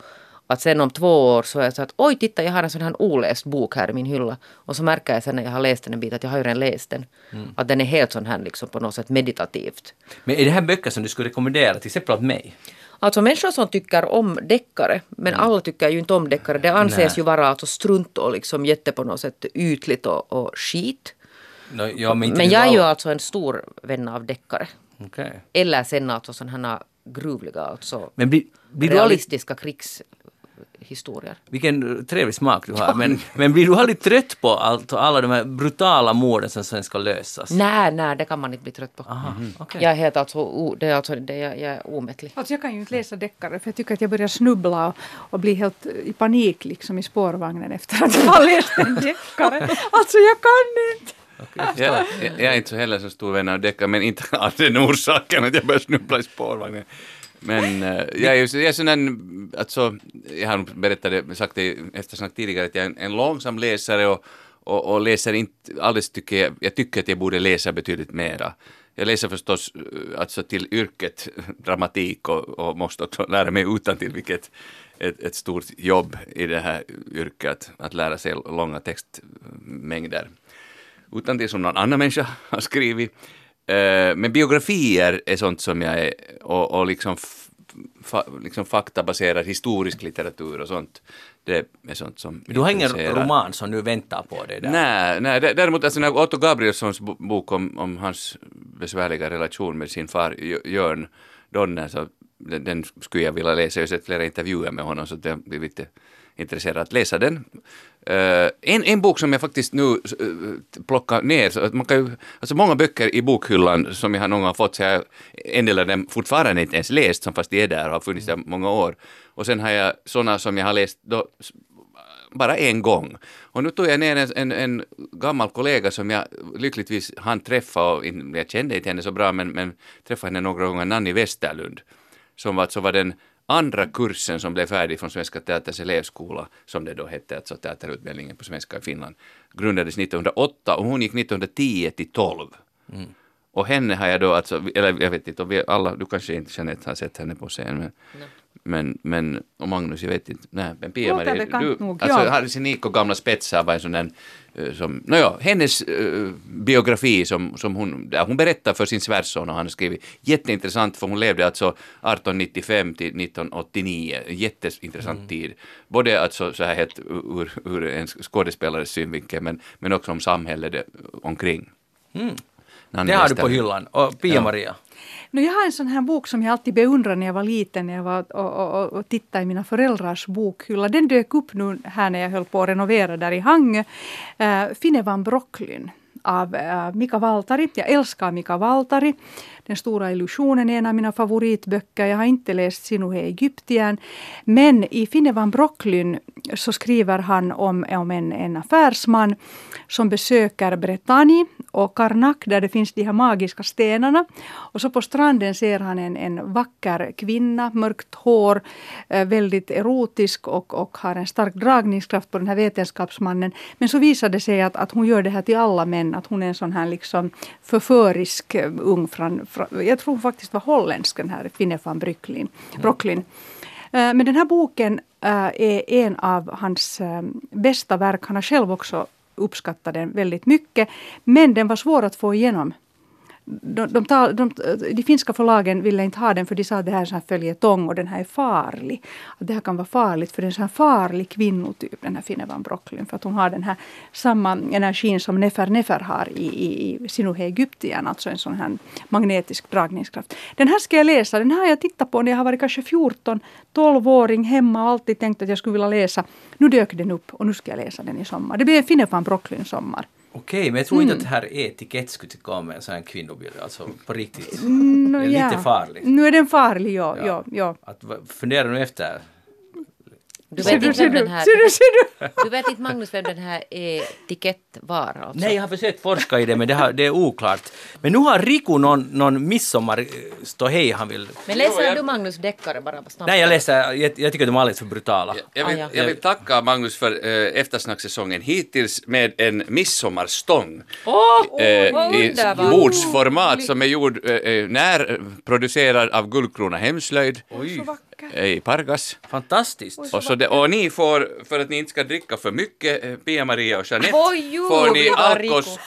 att sen om två år så är jag så att oj titta jag har en sån här oläst bok här i min hylla. Och så märker jag sen när jag har läst den en bit att jag har ju redan läst den. Mm. Att den är helt sån här liksom på något sätt meditativt. Men är det här böcker som du skulle rekommendera till exempel åt mig? Alltså människor som tycker om deckare, men alla tycker ju inte om deckare. Det anses Nej. ju vara alltså strunt och liksom jätte på något sätt ytligt och, och skit. No, ja, men Men jag är ju alltså en stor vän av deckare. Okej. Eller sen alltså sådana här gruvliga, alltså Men blir, blir du aldrig, realistiska krigshistorier. vilken trevlig smak du har, men, men blir du aldrig trött på allt, alla de här brutala morden som sen ska lösas? Nej, nej, det kan man inte bli trött på. Aha, okej. Jag är helt alltså, o, det är alltså det, jag, jag är omättlig. Alltså jag kan ju inte läsa deckare för jag tycker att jag börjar snubbla och, och bli helt i panik liksom i spårvagnen efter att jag har läst en deckare. Alltså jag kan inte! Jag, jag, jag är inte så heller så stor vän av deckare, men inte av den orsaken att jag börjar snubbla i spårvagnen. Men eh, jag är ju jag är sån där, alltså, jag har berättat det, sagt det i eftersnack tidigare, att jag är en, en långsam läsare och, och, och läser inte alldeles tycker jag, jag tycker att jag borde läsa betydligt mera. Jag läser förstås eh, alltså till yrket dramatik och, och måste också lära mig utantill, vilket ett, ett stort jobb i det här yrket, att, att lära sig långa textmängder utan det som någon annan människa har skrivit. Eh, men biografier är sånt som jag är, och, och liksom, fa, liksom faktabaserad historisk litteratur och sånt. Det är sånt som du har ingen roman som nu väntar på dig där? Nej, nej, dä- däremot alltså när Otto Gabrielssons bo- bok om, om hans besvärliga relation med sin far Jö- Jörn Donner, så den, den skulle jag vilja läsa. Jag har sett flera intervjuer med honom så jag blir lite intresserad att läsa den. Eh, en, en bok som jag faktiskt nu uh, plockar ner, så att man kan ju, alltså många böcker i bokhyllan som jag har någon gång fått, så jag, en del av dem fortfarande inte ens läst, som fast de är där och har funnits där många år. Och sen har jag sådana som jag har läst då, bara en gång. Och nu tog jag ner en, en, en gammal kollega som jag lyckligtvis hann träffa, och jag kände inte henne så bra, men, men träffade henne några gånger, Nanni Westerlund, som var, alltså var den andra kursen som blev färdig från Svenska Teaters elevskola, som det då hette, alltså teaterutbildningen på svenska i Finland, grundades 1908 och hon gick 1910 till 12. Och henne har jag då, alltså, eller jag vet inte, om vi alla, du kanske inte Jeanette har sett henne på scen, men, men, men och Magnus, jag vet inte, nej, men bekant du, nog, alltså ja. Harry Nico, gamla spetsar var en sån där, eh, som, nåja, hennes eh, biografi som, som hon, där hon berättar för sin svärson och han har skrivit, jätteintressant för hon levde alltså 1895 till 1989, en jätteintressant tid. Både alltså så här helt ur, ur en skådespelares synvinkel men, men också om samhället det, omkring. Nanny Det har du på hyllan. Och Pia-Maria? No, jag har en sån här bok som jag alltid beundrade när jag var liten när jag var och, och, och, och tittade i mina föräldrars bokhylla. Den dök upp nu här när jag höll på att renovera där i Hangö. Uh, eh, Finevan Brocklin av eh, Mika Valtari. Jag älskar Mika Valtari. Den stora illusionen är en av mina favoritböcker. Jag har inte läst Sinuhe Egyptien. Men i Finevan Brocklin så skriver han om, om en, en affärsman som besöker Bretagne och Karnak där det finns de här magiska stenarna. Och så på stranden ser han en, en vacker kvinna, mörkt hår, eh, väldigt erotisk och, och har en stark dragningskraft på den här vetenskapsmannen. Men så visar det sig att, att hon gör det här till alla män, att hon är en sån här liksom förförisk eh, ung från, jag tror hon faktiskt var holländsk den här Finne van Brocklin. Brocklin. Eh, Men den här boken är en av hans bästa verk. Han har själv också uppskattade den väldigt mycket. Men den var svår att få igenom. De, de, tal, de, de finska förlagen ville inte ha den för de sa att det här är en följetong och den här är farlig. Att det här kan vara farligt för det är en farlig kvinnotyp den här Finevan Brocklin. För att hon har den här samma energin som Nefer Nefer har i, i, i Sinuhe Egyptien. Alltså en sån här magnetisk dragningskraft. Den här ska jag läsa. Den här har jag tittat på när jag har varit kanske 14, 12-åring hemma och alltid tänkt att jag skulle vilja läsa. Nu dök den upp och nu ska jag läsa den i sommar. Det blir en Finevan Brocklin sommar. Okej, men jag tror inte att det här etikett skulle tycka om en sån här kvinnobild, alltså på riktigt. Mm, det är lite farligt. Nu är den farlig, ja. ja. ja, Att, va- fundera nu efter. Du Ser vet du, inte vem den här... du, ser du? Du vet inte Magnus vem den här etikett var alltså? Nej, jag har försökt forska i det, men det, har, det är oklart. Men nu har Riku någon, någon midsommar ståhej han vill... Men läser Jo, jag- du Magnus deckare bara på snabbt? Nej, jag läser, jag, jag tycker de är alldeles för brutala. Jag Ah, vill, ja. jag vill tacka Magnus för eh, eftersnackssäsongen hittills med en midsommarstång Åh, eh, vad i bordsformat som är gjord eh, eh, när producerad av Guldkrona Hemslöjd Oj, eh, i Pargas. fantastiskt. Och, så det, och ni får, för att ni inte ska dricka för mycket, eh, Pia-Maria och Jeanette, Oj, jo, får ni Alkos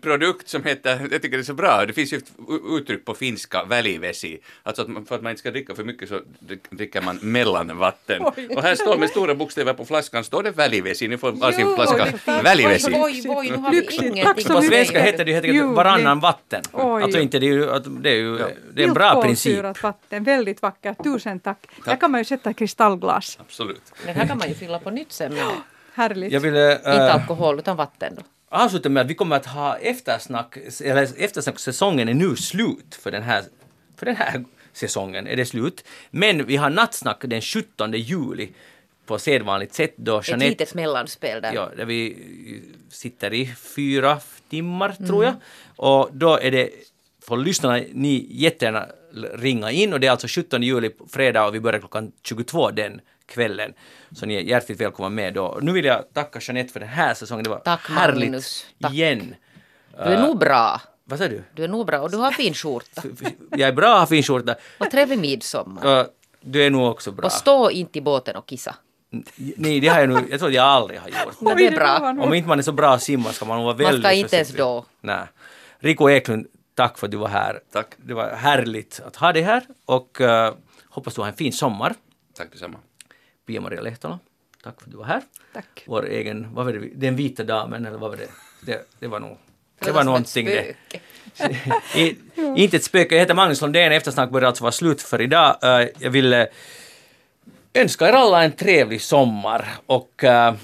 produkt som heter, jag tycker det är så bra, det finns ju ett uttryck på finska, välivesi, alltså att man, för att man inte ska dricka för mycket så drick- dricker man mellanvatten. Och här står med stora bokstäver på flaskan, står det välivesi, ni får varsin Jo, flaska tack. välivesi. Oj, oj, nu har vi ingenting Tack På svenska heter det helt enkelt varannan vatten. Oj. Alltså inte det är ju, det är ju, det är en bra princip. Vatten, väldigt vackert. Tusen tack. Där kan man ju sätta kristallglas. Absolut. Den här kan man ju fylla på nytt sen. Härligt. Jag ville Inte äh, alkohol utan vatten då. Avsluta med att vi kommer att ha eftersnack, eller eftersnacksäsongen är nu slut för den här, för den här säsongen är det slut. Men vi har nattsnack den 17 juli på sedvanligt sätt då Ett Jeanette litet mellanspel där. Ja, där vi sitter i fyra timmar tror jag. Och då är det, för lyssnarna, ni jättegärna ringa in och det är alltså 17 juli fredag och vi börjar klockan 22 den kvällen. Så ni är hjärtligt välkomna med då. Nu vill jag tacka Jeanette för den här säsongen. Det var Tack, härligt Magnus. Tack. igen. Du är nog bra. Vad sa du? Du är nog bra och du har fin skjorta. Jag är bra, har fin skjorta. Och trevlig midsommar. Och Du är nog också bra. Och stå inte i båten och kissa. Nej, det har jag nog, jag tror att jag aldrig har gjort. Men det är bra. Om inte man är så bra att simma ska man nog vara Man väldigt ska inte ens då. Nej. Rico Eklund, tack för att du var här. Tack. Det var härligt att ha dig här och eh, hoppas du har en fin sommar. Tack detsamma. Pia-Maria Lehtola, tack för att du var här. Tack. Vår egen, vad var det, den vita damen eller vad var det? Det, det var nog, det var någonting det. I, inte ett spöke, jag heter Magnus Lundén, eftersnack börjar alltså vara slut för idag. Eh, jag vill eh, önska er alla en trevlig sommar och eh,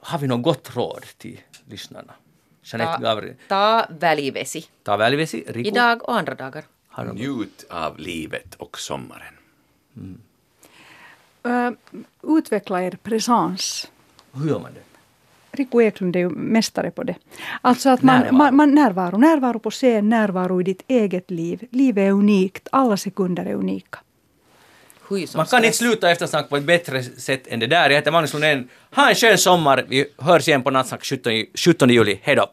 har vi något gott råd till lyssnarna? Jeanette Ta, Gavri, ta välivesi. ta välvesi, Rico, Idag och andra dagar. Njut av livet och sommaren. Utveckla er presens. Hur gör man det? Rico Eklund är ju mästare på det. Alltså att man, Närvaro. man, man närvaro, närvaro på scen, närvaro i ditt eget liv. Livet är unikt, alla sekunder är unika. Man kan inte sluta eftersnack på ett bättre sätt än det där. Jag heter Magnus Lundén. Ha en skön sommar. Vi hörs igen på Nattsnack 17, 17 juli. Hej då!